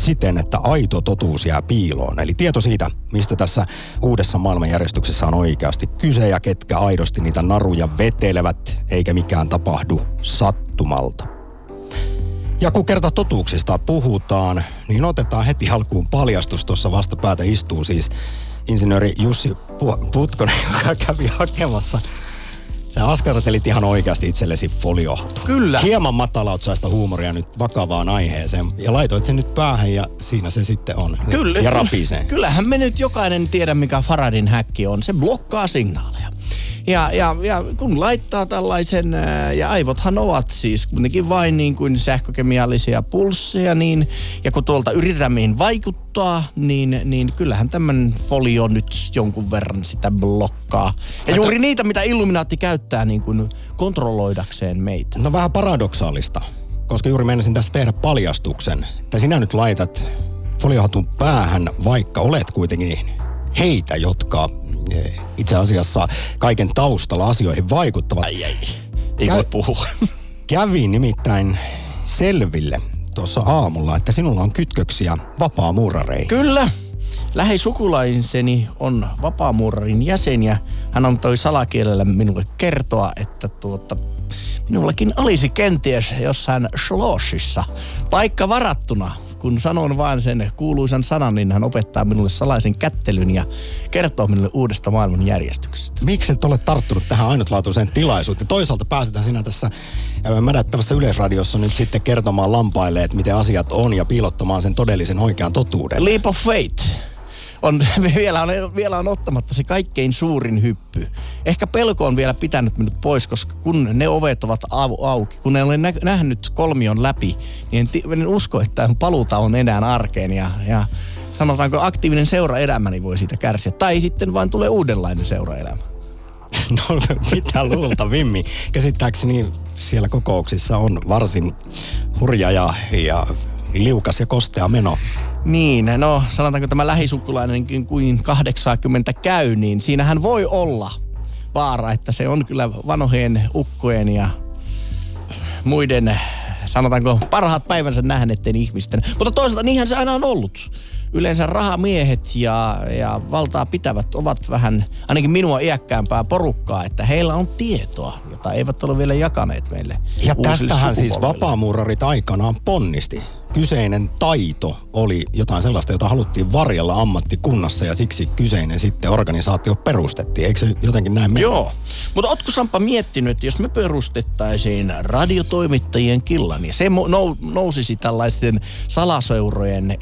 S2: siten, että aito totuus jää piiloon. Eli tieto siitä, mistä tässä uudessa maailmanjärjestyksessä on oikeasti kyse ja ketkä aidosti niitä naruja vetelevät, eikä mikään tapahdu sattumalta. Ja kun kerta totuuksista puhutaan, niin otetaan heti alkuun paljastus. Tuossa vastapäätä istuu siis insinööri Jussi Putkonen, joka kävi hakemassa Sä askartelit ihan oikeasti itsellesi foliohatu.
S3: Kyllä.
S2: Hieman matalautsaista huumoria nyt vakavaan aiheeseen. Ja laitoit sen nyt päähän ja siinä se sitten on.
S3: Kyllä.
S2: Ja rapisee.
S3: Kyllähän me nyt jokainen tiedä, mikä Faradin häkki on. Se blokkaa signaaleja. Ja, ja, ja kun laittaa tällaisen, ää, ja aivothan ovat siis kuitenkin vain niin kuin sähkökemiallisia pulsseja, niin, ja kun tuolta yritetään mihin vaikuttaa, niin, niin kyllähän tämän folio nyt jonkun verran sitä blokkaa. Ja juuri niitä, mitä Illuminaatti käyttää niin kuin kontrolloidakseen meitä.
S2: No vähän paradoksaalista, koska juuri menisin tässä tehdä paljastuksen, että sinä nyt laitat foliohatun päähän, vaikka olet kuitenkin heitä, jotka itse asiassa kaiken taustalla asioihin vaikuttavat.
S3: Ai ai, ei
S2: Käy-
S3: voi puhua.
S2: Kävi nimittäin selville tuossa aamulla, että sinulla on kytköksiä vapaamuurareihin.
S3: Kyllä. Lähisukulaiseni on vapaamuurarin jäsen ja hän on toi salakielellä minulle kertoa, että tuota, minullakin olisi kenties jossain Schlossissa paikka varattuna. Kun sanon vaan sen kuuluisan sanan, niin hän opettaa minulle salaisen kättelyn ja kertoo minulle uudesta maailman järjestyksestä.
S2: Miksi et ole tarttunut tähän ainutlaatuiseen tilaisuuteen? Toisaalta pääsetään sinä tässä ö, mädättävässä yleisradiossa nyt sitten kertomaan lampaille, että miten asiat on ja piilottamaan sen todellisen oikean totuuden.
S3: Leap of Faith. On, vielä, on, vielä on ottamatta se kaikkein suurin hyppy. Ehkä pelko on vielä pitänyt minut pois, koska kun ne ovet ovat au, auki, kun en ole nä- nähnyt kolmion läpi, niin en, en usko, että paluuta on enää arkeen ja, ja sanotaanko aktiivinen seuraelämäni voi siitä kärsiä. Tai sitten vain tulee uudenlainen seuraelämä.
S2: No mitä luulta, Vimmi? Käsittääkseni siellä kokouksissa on varsin hurja ja, ja liukas ja kostea meno.
S3: Niin, no sanotaanko tämä lähisukulainenkin kuin 80 käy, niin siinähän voi olla vaara, että se on kyllä vanhojen ukkojen ja muiden, sanotaanko, parhaat päivänsä nähneiden ihmisten. Mutta toisaalta niinhän se aina on ollut. Yleensä rahamiehet ja, ja valtaa pitävät ovat vähän, ainakin minua iäkkäämpää porukkaa, että heillä on tietoa, jota eivät ole vielä jakaneet meille.
S2: Ja tästähän siis vapaamuurarit aikanaan ponnisti. Kyseinen taito oli jotain sellaista, jota haluttiin varjella ammattikunnassa ja siksi kyseinen sitten organisaatio perustettiin. Eikö se jotenkin näin mene?
S3: Joo, mutta ootko Sampa miettinyt, että jos me perustettaisiin radiotoimittajien killan ja se nousisi tällaisten salaseurojen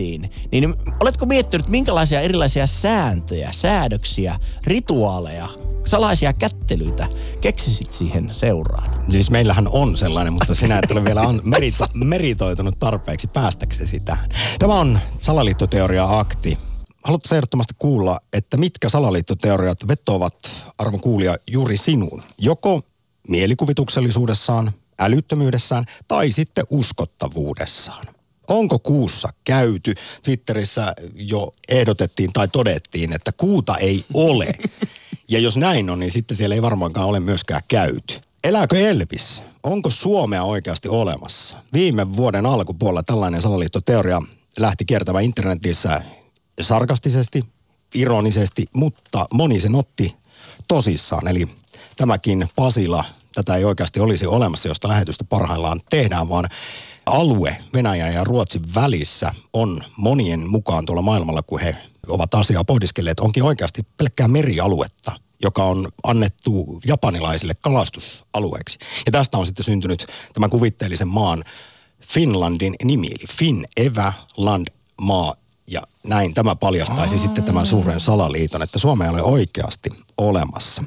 S3: eliittiin, niin oletko miettinyt, minkälaisia erilaisia sääntöjä, säädöksiä, rituaaleja, salaisia kättelyitä keksisit siihen seuraan?
S2: Siis meillähän on sellainen, mutta sinä et ole vielä an- merita- meritoitunut tarpeeksi päästäksesi tähän. Tämä on salaliittoteoria-akti. Haluatko ehdottomasti kuulla, että mitkä salaliittoteoriat vetoavat, arvon kuulija, juuri sinuun? Joko mielikuvituksellisuudessaan, älyttömyydessään tai sitten uskottavuudessaan. Onko kuussa käyty? Twitterissä jo ehdotettiin tai todettiin, että kuuta ei ole. Ja jos näin on, niin sitten siellä ei varmaankaan ole myöskään käyty. Elääkö Elvis? Onko Suomea oikeasti olemassa? Viime vuoden alkupuolella tällainen salaliittoteoria lähti kiertämään internetissä sarkastisesti, ironisesti, mutta moni sen otti tosissaan. Eli tämäkin Pasila, tätä ei oikeasti olisi olemassa, josta lähetystä parhaillaan tehdään, vaan alue Venäjän ja Ruotsin välissä on monien mukaan tuolla maailmalla, kun he ovat asiaa pohdiskelleet, onkin oikeasti pelkkää merialuetta, joka on annettu japanilaisille kalastusalueeksi. Ja tästä on sitten syntynyt tämän kuvitteellisen maan Finlandin nimi, eli Finn, Evä, Land, maa ja näin tämä paljastaisi sitten tämän suuren salaliiton, että Suomea ei ole oikeasti olemassa.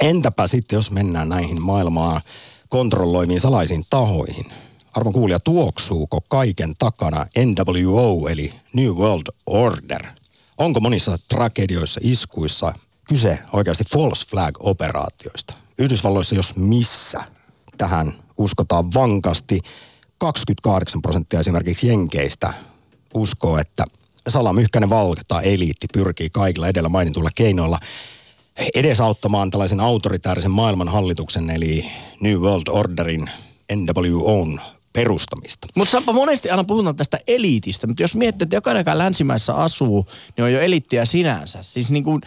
S2: Entäpä sitten, jos mennään näihin maailmaa kontrolloimiin salaisiin tahoihin. Arvon kuulija, tuoksuuko kaiken takana NWO eli New World Order? Onko monissa tragedioissa, iskuissa kyse oikeasti false flag-operaatioista? Yhdysvalloissa jos missä tähän uskotaan vankasti. 28 prosenttia esimerkiksi Jenkeistä uskoo, että salamyhkäinen valta eliitti pyrkii kaikilla edellä mainituilla keinoilla edesauttamaan tällaisen autoritaarisen maailmanhallituksen eli New World Orderin NWOn perustamista.
S3: Mutta Sampa, monesti aina puhutaan tästä eliitistä, mutta jos miettii, että jokainen, joka länsimaissa asuu, niin on jo eliittiä sinänsä. Siis niin kuin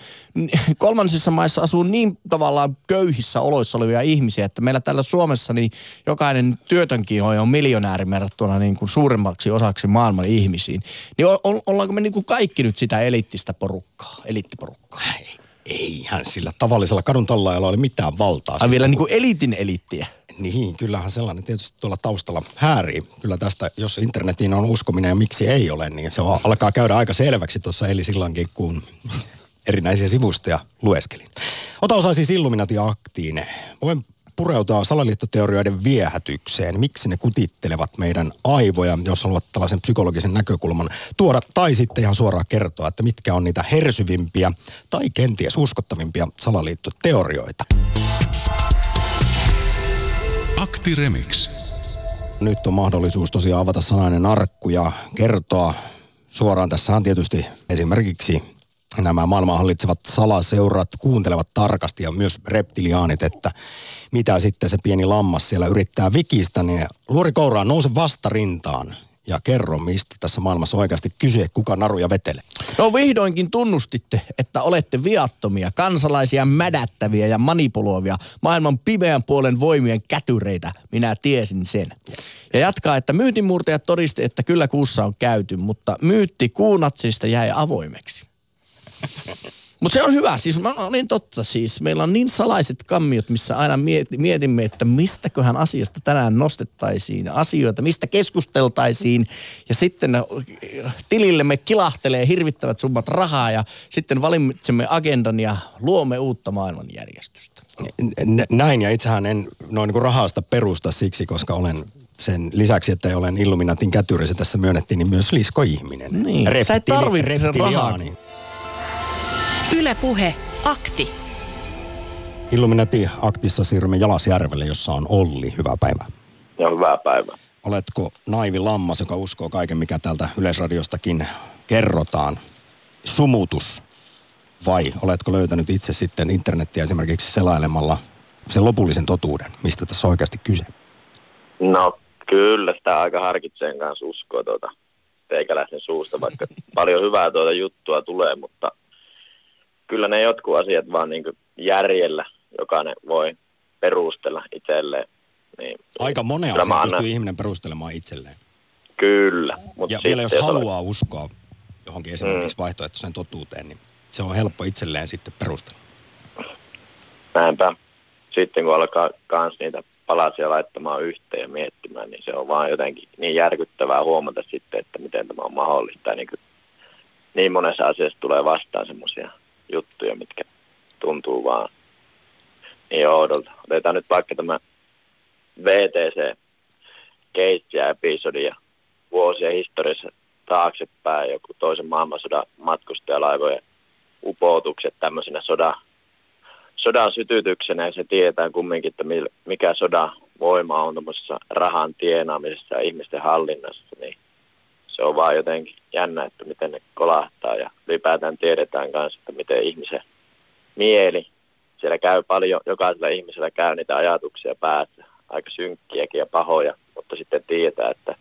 S3: kolmansissa maissa asuu niin tavallaan köyhissä oloissa olevia ihmisiä, että meillä täällä Suomessa niin jokainen työtönkin on jo miljonääri verrattuna niin kuin suuremmaksi osaksi maailman ihmisiin. Niin o- ollaanko me niin kuin kaikki nyt sitä eliittistä porukkaa, eliittiporukkaa?
S2: Ei, eihän sillä tavallisella kadun tallaajalla ole mitään valtaa.
S3: Ai vielä niin kuin eliitin eliittiä.
S2: Niin, kyllähän sellainen tietysti tuolla taustalla häärii. Kyllä tästä, jos internetiin on uskominen ja miksi ei ole, niin se alkaa käydä aika selväksi tuossa eli silloinkin, kun erinäisiä sivustoja lueskelin. Ota osaa siis Illuminati-aktiin. Voin pureutua salaliittoteorioiden viehätykseen, miksi ne kutittelevat meidän aivoja, jos haluat tällaisen psykologisen näkökulman tuoda, tai sitten ihan suoraan kertoa, että mitkä on niitä hersyvimpiä tai kenties uskottavimpia salaliittoteorioita.
S1: Akti Remix.
S2: Nyt on mahdollisuus tosiaan avata sanainen arkku ja kertoa suoraan. Tässähän tietysti esimerkiksi nämä maailman hallitsevat salaseurat kuuntelevat tarkasti ja myös reptiliaanit, että mitä sitten se pieni lammas siellä yrittää vikistä, niin luori kouraan nouse vastarintaan ja kerro, mistä tässä maailmassa oikeasti kysyä, kuka naruja vetelee.
S3: No vihdoinkin tunnustitte, että olette viattomia, kansalaisia mädättäviä ja manipuloivia, maailman pimeän puolen voimien kätyreitä. Minä tiesin sen. Ja jatkaa, että myytinmurtajat todisti, että kyllä kuussa on käyty, mutta myytti kuunatsista jäi avoimeksi. Mutta se on hyvä, siis mä olin totta siis. Meillä on niin salaiset kammiot, missä aina mietimme, että mistäköhän asiasta tänään nostettaisiin asioita, mistä keskusteltaisiin. Ja sitten tilillemme kilahtelee hirvittävät summat rahaa ja sitten valitsemme agendan ja luomme uutta maailmanjärjestystä.
S2: Näin ja itsehän en noin niin rahasta perusta siksi, koska olen sen lisäksi, että olen Illuminatin kätyri, se tässä myönnettiin, niin myös liskoihminen.
S3: Niin, Reptili- sä et tarvitse rahaa.
S4: Ylepuhe akti.
S2: Illuminati-aktissa siirrymme Jalasjärvelle, jossa on Olli. Hyvää päivää.
S8: Ja hyvää päivää.
S2: Oletko naivi lammas, joka uskoo kaiken, mikä täältä Yleisradiostakin kerrotaan? Sumutus. Vai oletko löytänyt itse sitten internettiä esimerkiksi selailemalla sen lopullisen totuuden, mistä tässä on oikeasti kyse?
S8: No kyllä, sitä aika harkitseen kanssa uskoa tuota teikäläisen suusta, vaikka paljon hyvää tuota juttua tulee, mutta kyllä ne jotkut asiat vaan niin järjellä jokainen voi perustella itselleen. Niin
S2: Aika monen asian annan... pystyy ihminen perustelemaan itselleen.
S8: Kyllä.
S2: Mutta ja vielä jos haluaa olet... uskoa johonkin esimerkiksi mm. vaihtoehtoiseen totuuteen, niin se on helppo itselleen sitten perustella.
S8: Näinpä. Sitten kun alkaa kans niitä palasia laittamaan yhteen ja miettimään, niin se on vaan jotenkin niin järkyttävää huomata sitten, että miten tämä on mahdollista. Niin, kuin, niin monessa asiassa tulee vastaan semmoisia juttuja, mitkä tuntuu vaan niin oudolta. Otetaan nyt vaikka tämä VTC case ja episodi ja vuosien historiassa taaksepäin joku toisen maailmansodan matkustajalaivojen upoutukset tämmöisenä sodan, sodan sytytyksenä ja se tietää kumminkin, että mikä sodan voima on tuommoisessa rahan tienaamisessa ja ihmisten hallinnassa, niin se on vaan jotenkin jännä, että miten ne kolahtaa ja ylipäätään tiedetään myös, että miten ihmisen mieli, siellä käy paljon, jokaisella ihmisellä käy niitä ajatuksia päässä, aika synkkiäkin ja pahoja, mutta sitten tietää, että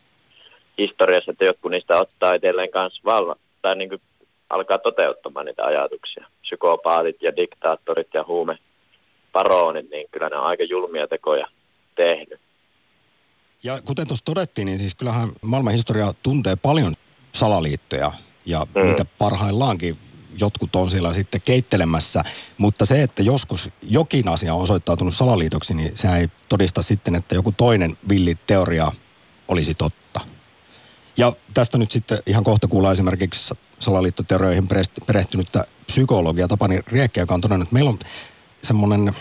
S8: historiassa, että jotkut niistä ottaa itselleen kanssa valva, tai niin kuin alkaa toteuttamaan niitä ajatuksia. Psykopaatit ja diktaattorit ja huume paronit, niin kyllä ne on aika julmia tekoja tehnyt.
S2: Ja kuten tuossa todettiin, niin siis kyllähän maailman historia tuntee paljon salaliittoja ja mm. mitä parhaillaankin jotkut on siellä sitten keittelemässä, mutta se, että joskus jokin asia on osoittautunut salaliitoksi, niin se ei todista sitten, että joku toinen villi teoria olisi totta. Ja tästä nyt sitten ihan kohta kuullaan esimerkiksi salaliittoteorioihin perehtynyttä psykologia Tapani Riekkä, joka on todennut, että meillä on semmoinen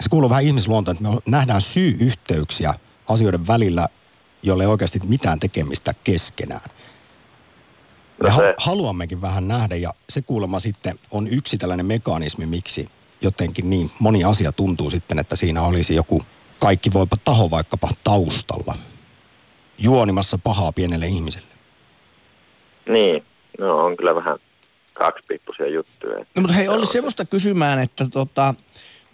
S2: se kuuluu vähän ihmisluontoon, että me nähdään syy-yhteyksiä asioiden välillä, jolle ei oikeasti mitään tekemistä keskenään. Me
S8: No se-
S2: haluammekin vähän nähdä ja se kuulemma sitten on yksi tällainen mekanismi, miksi jotenkin niin moni asia tuntuu sitten, että siinä olisi joku kaikki voipa taho vaikkapa taustalla juonimassa pahaa pienelle ihmiselle.
S8: Niin, no on kyllä vähän kaksipiippuisia juttuja.
S3: No, mutta hei, oli semmoista kysymään, että tota,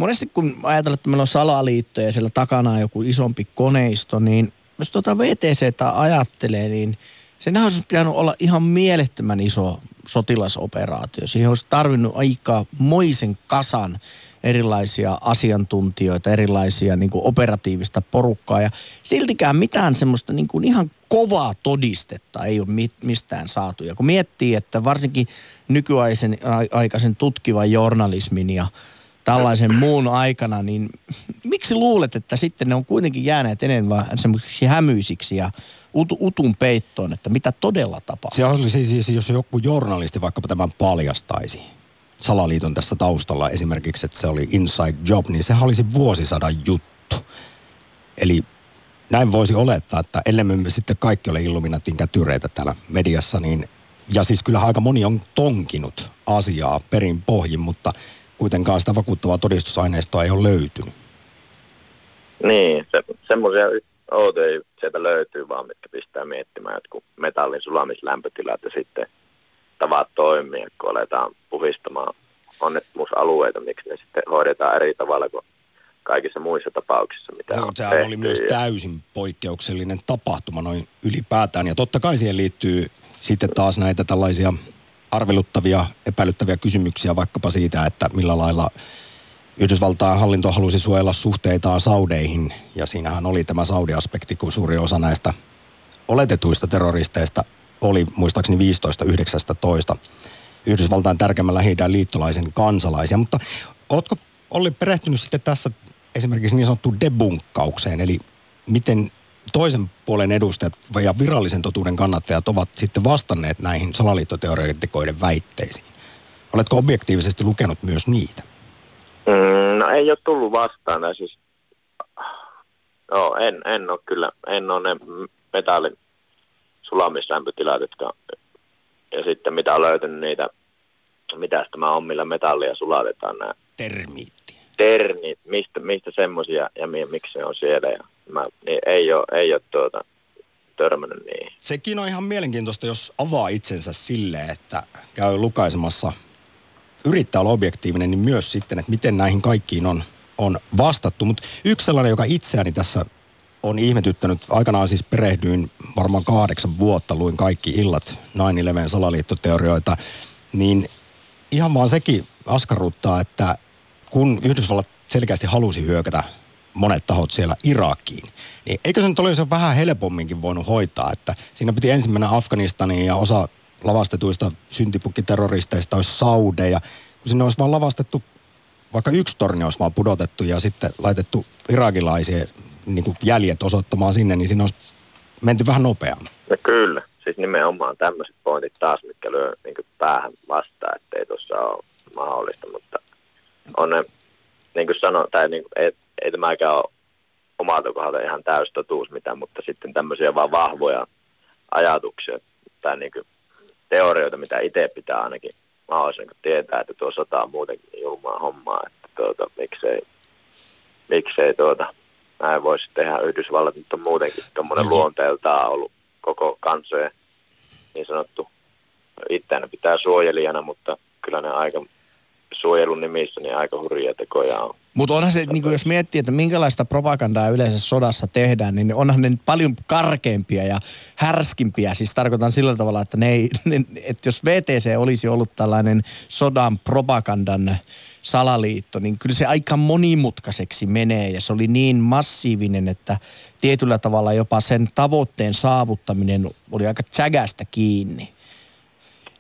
S3: monesti kun ajatellaan, että meillä on salaliitto ja siellä takana on joku isompi koneisto, niin jos tota VTCtä ajattelee, niin senhän olisi pitänyt olla ihan mielettömän iso sotilasoperaatio. Siihen olisi tarvinnut aika moisen kasan erilaisia asiantuntijoita, erilaisia niin kuin operatiivista porukkaa ja siltikään mitään semmoista niin kuin ihan kovaa todistetta ei ole mistään saatu. Ja kun miettii, että varsinkin nykyaikaisen tutkivan journalismin ja tällaisen muun aikana, niin miksi luulet, että sitten ne on kuitenkin jääneet enemmän semmoisiksi hämyisiksi ja ut- utun peittoon, että mitä todella tapahtuu?
S2: Se olisi siis, jos joku journalisti vaikkapa tämän paljastaisi salaliiton tässä taustalla esimerkiksi, että se oli inside job, niin sehän olisi vuosisadan juttu. Eli näin voisi olettaa, että ellei me sitten kaikki ole Illuminatin kätyreitä täällä mediassa, niin ja siis kyllä aika moni on tonkinut asiaa perin pohjin, mutta kuitenkaan sitä vakuuttavaa todistusaineistoa ei ole löytynyt.
S8: Niin, se, semmoisia outoja sieltä löytyy vaan, mitkä pistää miettimään, että kun metallin sulamislämpötilat ja sitten tavat toimia, kun aletaan puhistamaan onnettomuusalueita, miksi ne sitten hoidetaan eri tavalla kuin kaikissa muissa tapauksissa, mitä
S2: Joo,
S8: on
S2: sehän
S8: tehty.
S2: oli myös täysin poikkeuksellinen tapahtuma noin ylipäätään. Ja totta kai siihen liittyy sitten taas näitä tällaisia arveluttavia, epäilyttäviä kysymyksiä vaikkapa siitä, että millä lailla Yhdysvaltain hallinto halusi suojella suhteitaan Saudeihin. Ja siinähän oli tämä Saudi-aspekti, kun suuri osa näistä oletetuista terroristeista oli muistaakseni 15-19 Yhdysvaltain tärkeimmän lähi liittolaisen kansalaisia. Mutta ootko Olli perehtynyt sitten tässä esimerkiksi niin sanottuun debunkkaukseen, eli miten toisen puolen edustajat ja virallisen totuuden kannattajat ovat sitten vastanneet näihin salaliittoteoreetikoiden väitteisiin? Oletko objektiivisesti lukenut myös niitä?
S8: Mm, no ei ole tullut vastaan. Siis, joo, en, en ole kyllä, en ole ne metallin sulamislämpötilat, jotka, ja sitten mitä on löytynyt niitä, mitä tämä on, millä metallia sulatetaan nämä
S2: Termiitti.
S8: ternit, mistä, mistä semmoisia ja mi, miksi ne on siellä. Ja mä, niin ei ole, ei ole tuota, törmännyt niihin.
S2: Sekin on ihan mielenkiintoista, jos avaa itsensä silleen, että käy lukaisemassa, yrittää olla objektiivinen, niin myös sitten, että miten näihin kaikkiin on, on vastattu. Mutta yksi sellainen, joka itseäni tässä on ihmetyttänyt, aikanaan siis perehdyin varmaan kahdeksan vuotta, luin kaikki illat 9-11 salaliittoteorioita, niin ihan vaan sekin askarruttaa, että kun Yhdysvallat selkeästi halusi hyökätä monet tahot siellä Irakiin, niin eikö se nyt olisi vähän helpomminkin voinut hoitaa, että siinä piti ensin mennä Afganistaniin ja osa lavastetuista syntipukkiterroristeista olisi saudeja, kun sinne olisi vaan lavastettu, vaikka yksi torni olisi vaan pudotettu ja sitten laitettu irakilaisia niin kuin jäljet osoittamaan sinne, niin siinä olisi menty vähän nopeammin.
S8: No kyllä, siis nimenomaan tämmöiset pointit taas, mitkä lyö niin päähän vastaan, että ei tuossa ole mahdollista, mutta on ne, niin kuin sanoin, tai niin kuin, ei, ei tämäkään ole omalta kohdalta ihan täys totuus mitään, mutta sitten tämmöisiä vaan vahvoja ajatuksia tai niin kuin teorioita, mitä itse pitää ainakin mahdollisimman kun tietää, että tuo sota on muutenkin niin julmaa hommaa, että tuota, miksei, miksei tuota, näin voisi tehdä. Yhdysvallat nyt on muutenkin tuommoinen luonteeltaan ollut koko kansojen niin sanottu itseään pitää suojelijana, mutta kyllä ne aika suojelun nimissä niin aika hurjia tekoja on.
S3: Mutta onhan se, niin jos miettii, että minkälaista propagandaa yleensä sodassa tehdään, niin onhan ne paljon karkeampia ja härskimpiä. Siis tarkoitan sillä tavalla, että, ne ei, ne, että jos VTC olisi ollut tällainen sodan propagandan salaliitto, niin kyllä se aika monimutkaiseksi menee ja se oli niin massiivinen, että tietyllä tavalla jopa sen tavoitteen saavuttaminen oli aika tsägästä kiinni.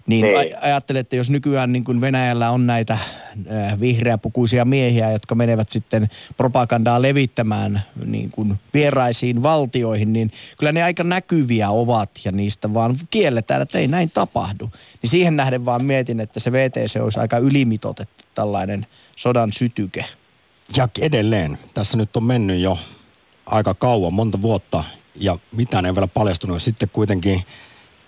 S3: Niin,
S8: Niin.
S3: ajattelen, että jos nykyään niin kuin Venäjällä on näitä äh, vihreäpukuisia miehiä, jotka menevät sitten propagandaa levittämään niin kuin vieraisiin valtioihin, niin kyllä ne aika näkyviä ovat ja niistä vaan kielletään, että ei näin tapahdu. Niin siihen nähden vaan mietin, että se VTC olisi aika ylimitotettu tällainen sodan sytyke.
S2: Ja edelleen, tässä nyt on mennyt jo aika kauan, monta vuotta, ja mitään ei vielä paljastunut. Sitten kuitenkin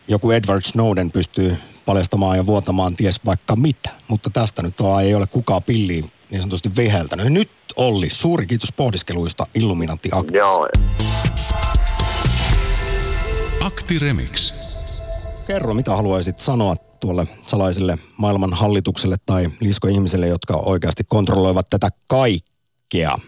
S2: joku Edward Snowden pystyy paljastamaan ja vuotamaan ties vaikka mitä. Mutta tästä nyt on, ei ole kukaan pilliin niin sanotusti viheltänyt. Nyt Olli, suuri kiitos pohdiskeluista Illuminati Aktissa.
S8: Joo,
S1: Akti Remix.
S2: Kerro, mitä haluaisit sanoa tuolle salaiselle maailman hallitukselle tai liiskoihmisille, jotka oikeasti kontrolloivat tätä kaikkea.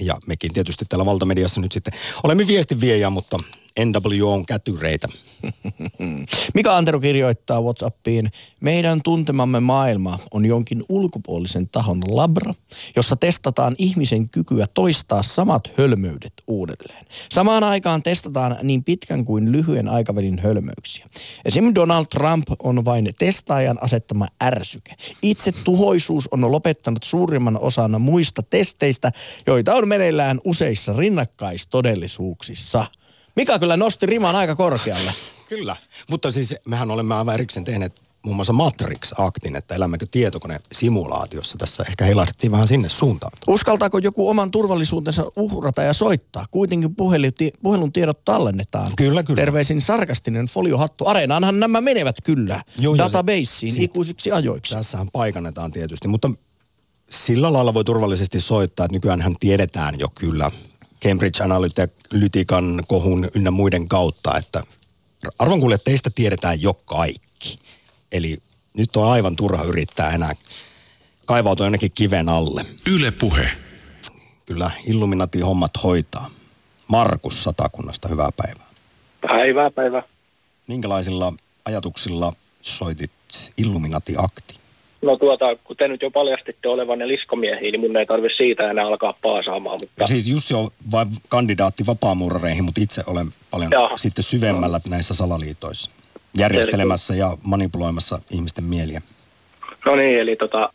S2: Ja mekin tietysti täällä valtamediassa nyt sitten olemme viestinviejä, mutta NW on kätyreitä.
S3: Mika Antero kirjoittaa Whatsappiin, meidän tuntemamme maailma on jonkin ulkopuolisen tahon labra, jossa testataan ihmisen kykyä toistaa samat hölmöydet uudelleen. Samaan aikaan testataan niin pitkän kuin lyhyen aikavälin hölmöyksiä. Esim. Donald Trump on vain testaajan asettama ärsyke. Itse tuhoisuus on lopettanut suurimman osan muista testeistä, joita on meneillään useissa rinnakkaistodellisuuksissa. Mika kyllä nosti riman aika korkealle.
S2: Kyllä, mutta siis mehän olemme aivan erikseen tehneet muun muassa Matrix-aktin, että elämmekö tietokone-simulaatiossa. Tässä ehkä heilahdettiin vähän sinne suuntaan.
S3: Uskaltaako joku oman turvallisuutensa uhrata ja soittaa? Kuitenkin puhelun, puhelun tiedot tallennetaan.
S2: Kyllä, kyllä.
S3: Terveisin sarkastinen foliohattu. Areenaanhan nämä menevät kyllä.
S2: Joo, joo, se-
S3: Databaseen
S2: siis-
S3: ikuisiksi ajoiksi.
S2: Tässähän paikannetaan tietysti, mutta sillä lailla voi turvallisesti soittaa, että nykyään tiedetään jo kyllä Cambridge Analytican kohun ynnä muiden kautta, että arvon kuulijat, teistä tiedetään jo kaikki. Eli nyt on aivan turha yrittää enää kaivautua jonnekin kiven alle.
S1: Yle Puhe.
S2: Kyllä Illuminati hommat hoitaa. Markus Satakunnasta, hyvää päivää.
S9: Päivää, päivää.
S2: Minkälaisilla ajatuksilla soitit Illuminati-akti?
S9: No tuota, kun te nyt jo paljastitte olevanne liskomiehiä, niin mun ei tarvi siitä enää alkaa paasaamaan, mutta
S2: Ja siis Jussi on vain kandidaatti vapaamuurareihin, mutta itse olen paljon
S9: Jaha.
S2: sitten syvemmällä näissä salaliitoissa. Järjestelemässä ja manipuloimassa ihmisten mieliä.
S9: no niin, eli tota,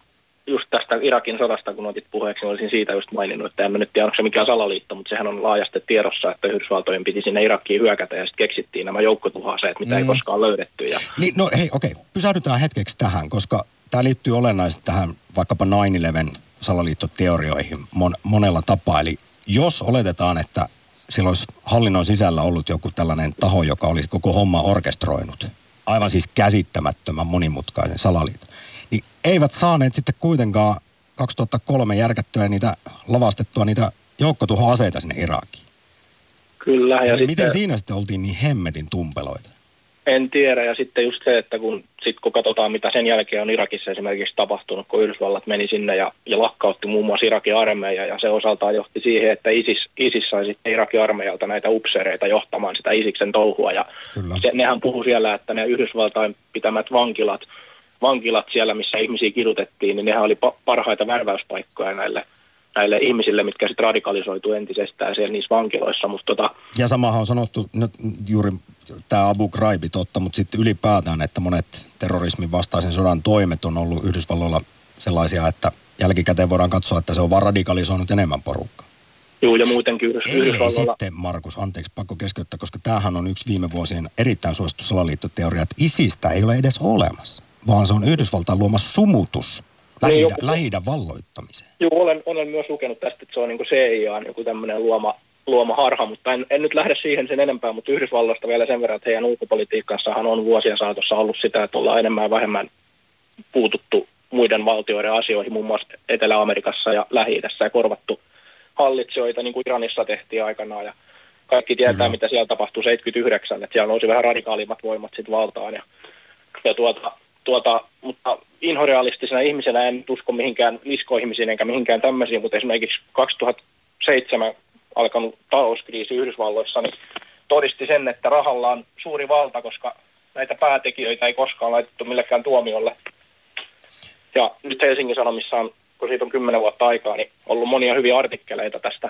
S9: just tästä Irakin sodasta, kun otit puheeksi, niin olisin siitä just maininnut, että en mä nyt tiedä, onko se mikään salaliitto, mutta sehän on laajasti tiedossa, että Yhdysvaltojen piti sinne Irakiin hyökätä ja sitten keksittiin nämä joukkotuhoaseet, mitä mm. ei koskaan löydetty. Ja
S2: Niin, no hei, okei, pysähdytään hetkeksi tähän, koska tämä liittyy olennaisesti tähän vaikkapa 9-11 salaliittoteorioihin mon, monella tapaa. Eli jos oletetaan, että sillä olisi hallinnon sisällä ollut joku tällainen taho, joka olisi koko homma orkestroinut, aivan siis käsittämättömän monimutkaisen salaliiton, niin eivät saaneet sitten kuitenkaan 2003 järkättyä niitä, lavastettua niitä joukkotuhoaseita sinne Irakiin.
S9: kyllä, ja
S2: Eli
S9: sitten,
S2: miten siinä sitten oltiin niin hemmetin tumpeloita?
S9: En tiedä, ja sitten just se, että kun, sit kun katsotaan, mitä sen jälkeen on Irakissa esimerkiksi tapahtunut, kun Yhdysvallat meni sinne ja, ja lakkautti muun muassa Irakin armeija, ja se osaltaan johti siihen, että ISIS, ISIS sai sitten Irakin armeijalta näitä upseereita johtamaan sitä Isiksen touhua, ja
S2: Kyllä.
S9: se, nehän puhu siellä, että ne Yhdysvaltain pitämät vankilat, vankilat siellä, missä ihmisiä kidutettiin, niin nehän oli pa- parhaita värväyspaikkoja näille, näille ihmisille, mitkä sitten radikalisoitu entisestään siellä niissä vankiloissa, mutta tota,
S2: Ja samahan on sanottu nyt juuri tämä Abu Ghraib totta, mutta sitten ylipäätään, että monet terrorismin vastaisen sodan toimet on ollut Yhdysvalloilla sellaisia, että jälkikäteen voidaan katsoa, että se on vaan radikalisoinut enemmän porukkaa.
S9: juu, ja muutenkin Yhdysvalloilla...
S2: sitten, Markus, anteeksi, pakko keskeyttää, koska tämähän on yksi viime vuosien erittäin suosittu salaliittoteoria, että ISIStä ei ole edes olemassa, vaan se on Yhdysvaltain luoma sumutus lähi
S9: joku-
S2: lähi valloittamiseen.
S9: Joo, olen, olen myös lukenut tästä, että se on niin CIAn joku tämmöinen luoma, luoma harha, mutta en, en nyt lähde siihen sen enempää, mutta Yhdysvalloista vielä sen verran, että heidän ulkopolitiikassahan on vuosien saatossa ollut sitä, että ollaan enemmän ja vähemmän puututtu muiden valtioiden asioihin, muun muassa Etelä-Amerikassa ja lähi ja korvattu hallitsijoita, niin kuin Iranissa tehtiin aikanaan, ja kaikki tietää,
S2: Kyllä.
S9: mitä siellä tapahtui 79, että siellä nousi vähän radikaalimmat voimat sitten valtaan, ja, ja tuota, tuota, mutta inhorealistisena ihmisenä en usko mihinkään liskoihmisiin enkä mihinkään tämmöisiin, mutta esimerkiksi 2007 alkanut talouskriisi Yhdysvalloissa niin todisti sen, että rahalla on suuri valta, koska näitä päätekijöitä ei koskaan laitettu millekään tuomiolle. Ja nyt Helsingin Sanomissa on, kun siitä on kymmenen vuotta aikaa, niin ollut monia hyviä artikkeleita tästä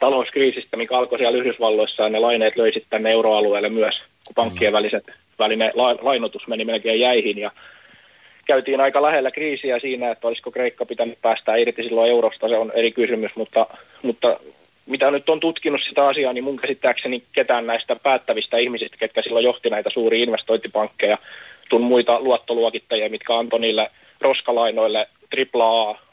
S9: talouskriisistä, mikä alkoi siellä Yhdysvalloissa ja ne laineet löi sitten tänne euroalueelle myös, kun pankkien väliset, välinen la- lainotus meni melkein jäihin ja käytiin aika lähellä kriisiä siinä, että olisiko Kreikka pitänyt päästä irti silloin eurosta, se on eri kysymys, mutta, mutta mitä nyt on tutkinut sitä asiaa, niin mun käsittääkseni ketään näistä päättävistä ihmisistä, ketkä silloin johti näitä suuria investointipankkeja, tun muita luottoluokittajia, mitkä antoi niille roskalainoille AAA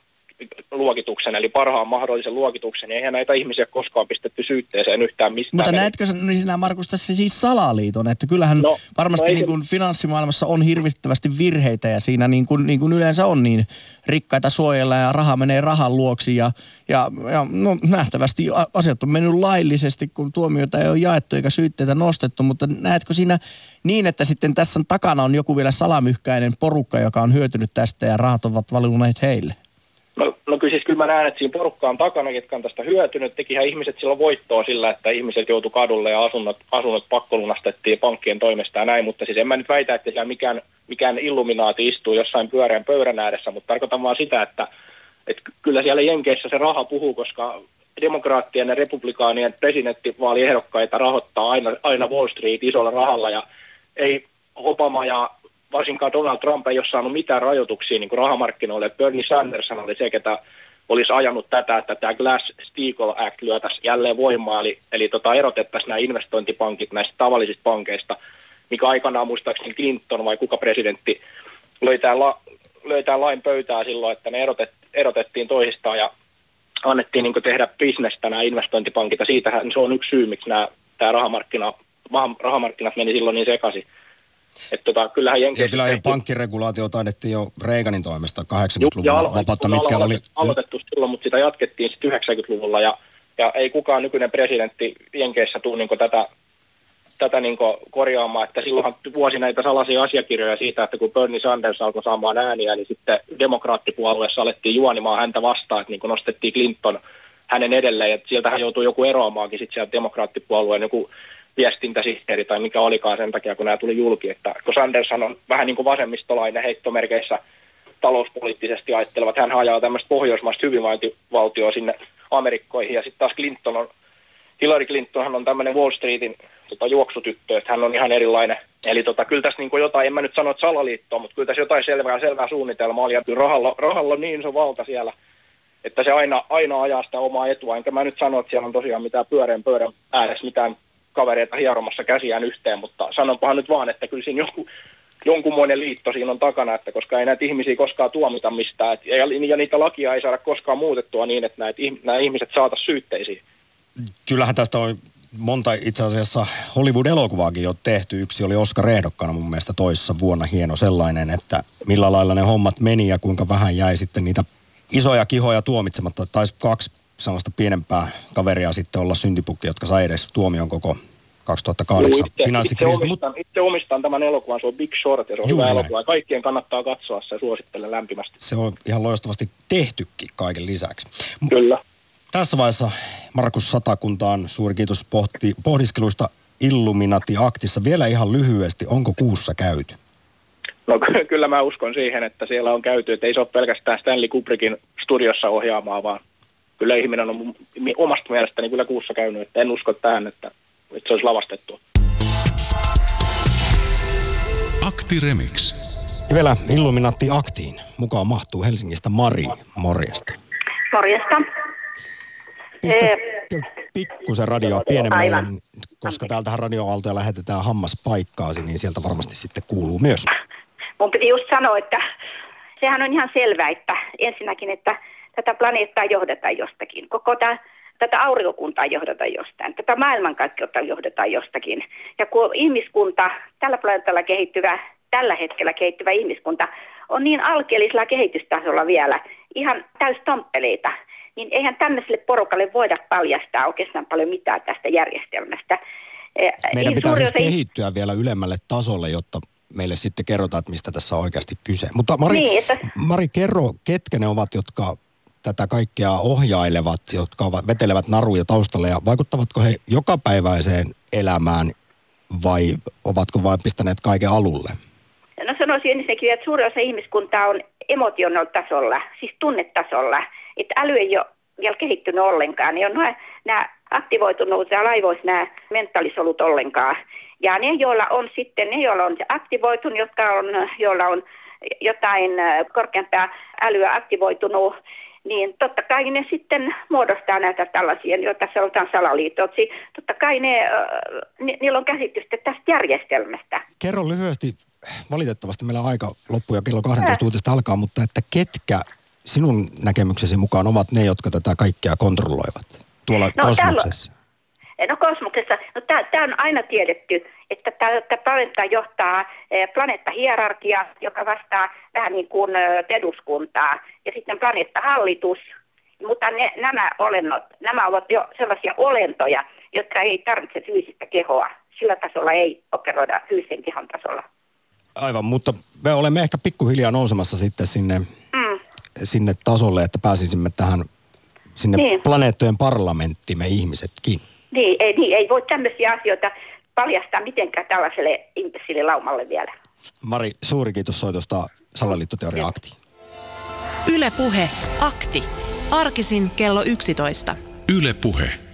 S9: luokituksen, eli parhaan mahdollisen luokituksen, niin eihän näitä ihmisiä koskaan pistetty syytteeseen yhtään mistään.
S3: Mutta näetkö niin sinä Markus tässä siis salaliiton, että kyllähän no, varmasti no niin kuin finanssimaailmassa on hirvittävästi virheitä ja siinä niin kuin, niin kuin yleensä on niin rikkaita suojella ja raha menee rahan luoksi ja, ja, ja no, nähtävästi asiat on mennyt laillisesti, kun tuomioita ei ole jaettu eikä syytteitä nostettu, mutta näetkö siinä niin, että sitten tässä takana on joku vielä salamyhkäinen porukka, joka on hyötynyt tästä ja rahat ovat valuneet heille?
S9: No, no kyllä siis kyllä mä näen, että siinä porukka on takana, ketkä on tästä hyötynyt. Tekihän ihmiset silloin voittoa sillä, että ihmiset joutu kadulle ja asunnot, asunnot pakkolunastettiin pankkien toimesta ja näin. Mutta siis en mä nyt väitä, että siellä mikään, mikään illuminaati istuu jossain pyöreän pöydän ääressä, mutta tarkoitan vaan sitä, että, että kyllä siellä Jenkeissä se raha puhuu, koska demokraattien ja republikaanien presidenttivaaliehdokkaita rahoittaa aina, aina Wall Street isolla rahalla ja ei Obama ja varsinkaan Donald Trump ei ole saanut mitään rajoituksia niin kuin rahamarkkinoille. Bernie Sanders oli se, ketä olisi ajanut tätä, että tämä Glass-Steagall Act lyötäisiin jälleen voimaa, eli, eli tota, erotettaisiin nämä investointipankit näistä tavallisista pankeista, mikä aikanaan muistaakseni Clinton vai kuka presidentti löi tämän, la, löi tämän lain pöytää silloin, että ne erotet, erotettiin toisistaan ja annettiin niin tehdä bisnestä nämä investointipankit, ja siitähän se on yksi syy, miksi nämä, tämä rahamarkkina, rahamarkkinat meni silloin niin sekaisin. Että tota, kyllähän
S2: Jenkeissä... Ja kyllä jo pankkiregulaatio taidettiin jo Reaganin toimesta 80-luvulla vapautta, mitkä oli...
S9: Aloitettu silloin, mutta sitä jatkettiin sitten 90-luvulla ja, ja ei kukaan nykyinen presidentti Jenkeissä tule niin tätä, tätä niin korjaamaan, että silloinhan vuosi näitä salaisia asiakirjoja siitä, että kun Bernie Sanders alkoi saamaan ääniä, niin sitten demokraattipuolueessa alettiin juonimaan häntä vastaan, että niin nostettiin Clinton hänen edelleen, että sieltä hän joutui joku eroamaankin sitten sieltä demokraattipuolueen joku viestintäsihteeri tai mikä olikaan sen takia, kun nämä tuli julki. Että kun Sanderson on vähän niin kuin vasemmistolainen heittomerkeissä talouspoliittisesti ajattelevat, hän ajaa tämmöistä pohjoismaista hyvinvointivaltioa sinne Amerikkoihin ja sitten taas Clinton on, Hillary Clinton on tämmöinen Wall Streetin tota, juoksutyttö, että hän on ihan erilainen. Eli tota, kyllä tässä niin kuin jotain, en mä nyt sano, että salaliittoa, mutta kyllä tässä jotain selvää, selvää suunnitelmaa oli. Ja rahalla, rahalla on niin iso valta siellä, että se aina, aina ajaa sitä omaa etua. Enkä mä nyt sano, että siellä on tosiaan mitään pyöreän pöydän ääressä mitään kavereita hieromassa käsiään yhteen, mutta sanonpahan nyt vaan, että kyllä siinä joku, jonkunmoinen liitto siinä on takana, että koska ei näitä ihmisiä koskaan tuomita mistään, et, ja, ja niitä lakia ei saada koskaan muutettua niin, että näitä, nämä ihmiset saata syytteisiin.
S2: Kyllähän tästä on monta itse asiassa Hollywood-elokuvaakin jo tehty. Yksi oli Oscar ehdokkana mun mielestä toissa vuonna hieno sellainen, että millä lailla ne hommat meni ja kuinka vähän jäi sitten niitä isoja kihoja tuomitsematta. Taisi kaksi sellaista pienempää kaveria sitten olla syntipukki, jotka sai edes tuomion koko 2008
S9: finanssikriisistä. Itse, omistan, itse omistan tämän elokuvan, se on Big Short ja se on Juuri hyvä elokuva. Kaikkien kannattaa katsoa se suosittelen lämpimästi.
S2: Se on ihan loistavasti tehtykin kaiken lisäksi.
S9: Kyllä.
S2: Tässä vaiheessa Markus Satakuntaan suuri kiitos pohti, pohdiskeluista Illuminati-aktissa. Vielä ihan lyhyesti, onko kuussa käyty?
S9: No kyllä mä uskon siihen, että siellä on käyty, että ei se ole pelkästään Stanley Kubrickin studiossa ohjaamaan, vaan kyllä ihminen on omasta mielestäni kyllä kuussa käynyt, että en usko tähän, että, että se olisi lavastettu.
S1: Akti Remix.
S2: Ja vielä Illuminati Aktiin. Mukaan mahtuu Helsingistä Mari. Morjesta.
S10: Morjesta.
S2: Pistä pikkusen radioa pienemmälle, koska täältähän radioaaltoja lähetetään hammaspaikkaasi, niin sieltä varmasti sitten kuuluu myös.
S10: Mun piti just sanoa, että sehän on ihan selvää, että ensinnäkin, että tätä planeettaa johdetaan jostakin. Koko tämä tätä aurinkokuntaa johdetaan jostain, tätä maailmankaikkeutta johdetaan jostakin. Ja kun ihmiskunta, tällä planeetalla kehittyvä, tällä hetkellä kehittyvä ihmiskunta on niin alkeellisella kehitystasolla vielä, ihan täystomppeleita, niin eihän tämmöiselle porukalle voida paljastaa oikeastaan paljon mitään tästä järjestelmästä.
S2: Eh, Meidän pitää siis kehittyä vielä ylemmälle tasolle, jotta meille sitten kerrotaan, että mistä tässä on oikeasti kyse. Mutta Mari, niin, että... Mari kerro, ketkä ne ovat, jotka tätä kaikkea ohjailevat, jotka vetelevät naruja taustalle ja vaikuttavatko he jokapäiväiseen elämään vai ovatko vain pistäneet kaiken alulle?
S10: No sanoisin ensinnäkin, että suurin osa ihmiskuntaa on emotional tasolla, siis tunnetasolla. Että äly ei ole vielä kehittynyt ollenkaan. Ne on nämä, nämä aktivoitunut ja laivoissa nämä mentaalisolut ollenkaan. Ja ne, joilla on sitten, ne, joilla on aktivoitunut, jotka on, joilla on jotain korkeampaa älyä aktivoitunut, niin totta kai ne sitten muodostaa näitä tällaisia, joita sanotaan salaliitoksi. Totta kai ne, ni, niillä on käsitystä tästä järjestelmästä.
S2: Kerro lyhyesti, valitettavasti meillä on aika loppu ja kello 12 uutista alkaa, mutta että ketkä sinun näkemyksesi mukaan ovat ne, jotka tätä kaikkea kontrolloivat tuolla no, kosmoksessa?
S10: No kosmoksessa, no tämä on aina tiedetty, että tämä planeetta johtaa eh, planeettahierarkia, joka vastaa vähän niin kuin eh, eduskuntaa, ja sitten planeettahallitus, mutta ne, nämä olennot, nämä ovat jo sellaisia olentoja, jotka ei tarvitse fyysistä kehoa. Sillä tasolla ei operoida fyysisen kehon tasolla.
S2: Aivan, mutta me olemme ehkä pikkuhiljaa nousemassa sitten sinne, mm. sinne tasolle, että pääsisimme tähän sinne niin. planeettojen parlamenttiin ihmisetkin.
S10: Niin ei, niin, ei voi tämmöisiä asioita paljastaa mitenkään tällaiselle imbessillilaumalle vielä.
S2: Mari, suuri kiitos soitosta Salaliittoteoria Akti.
S4: Yle Puhe, Akti. Arkisin kello 11.
S1: Yle Puhe.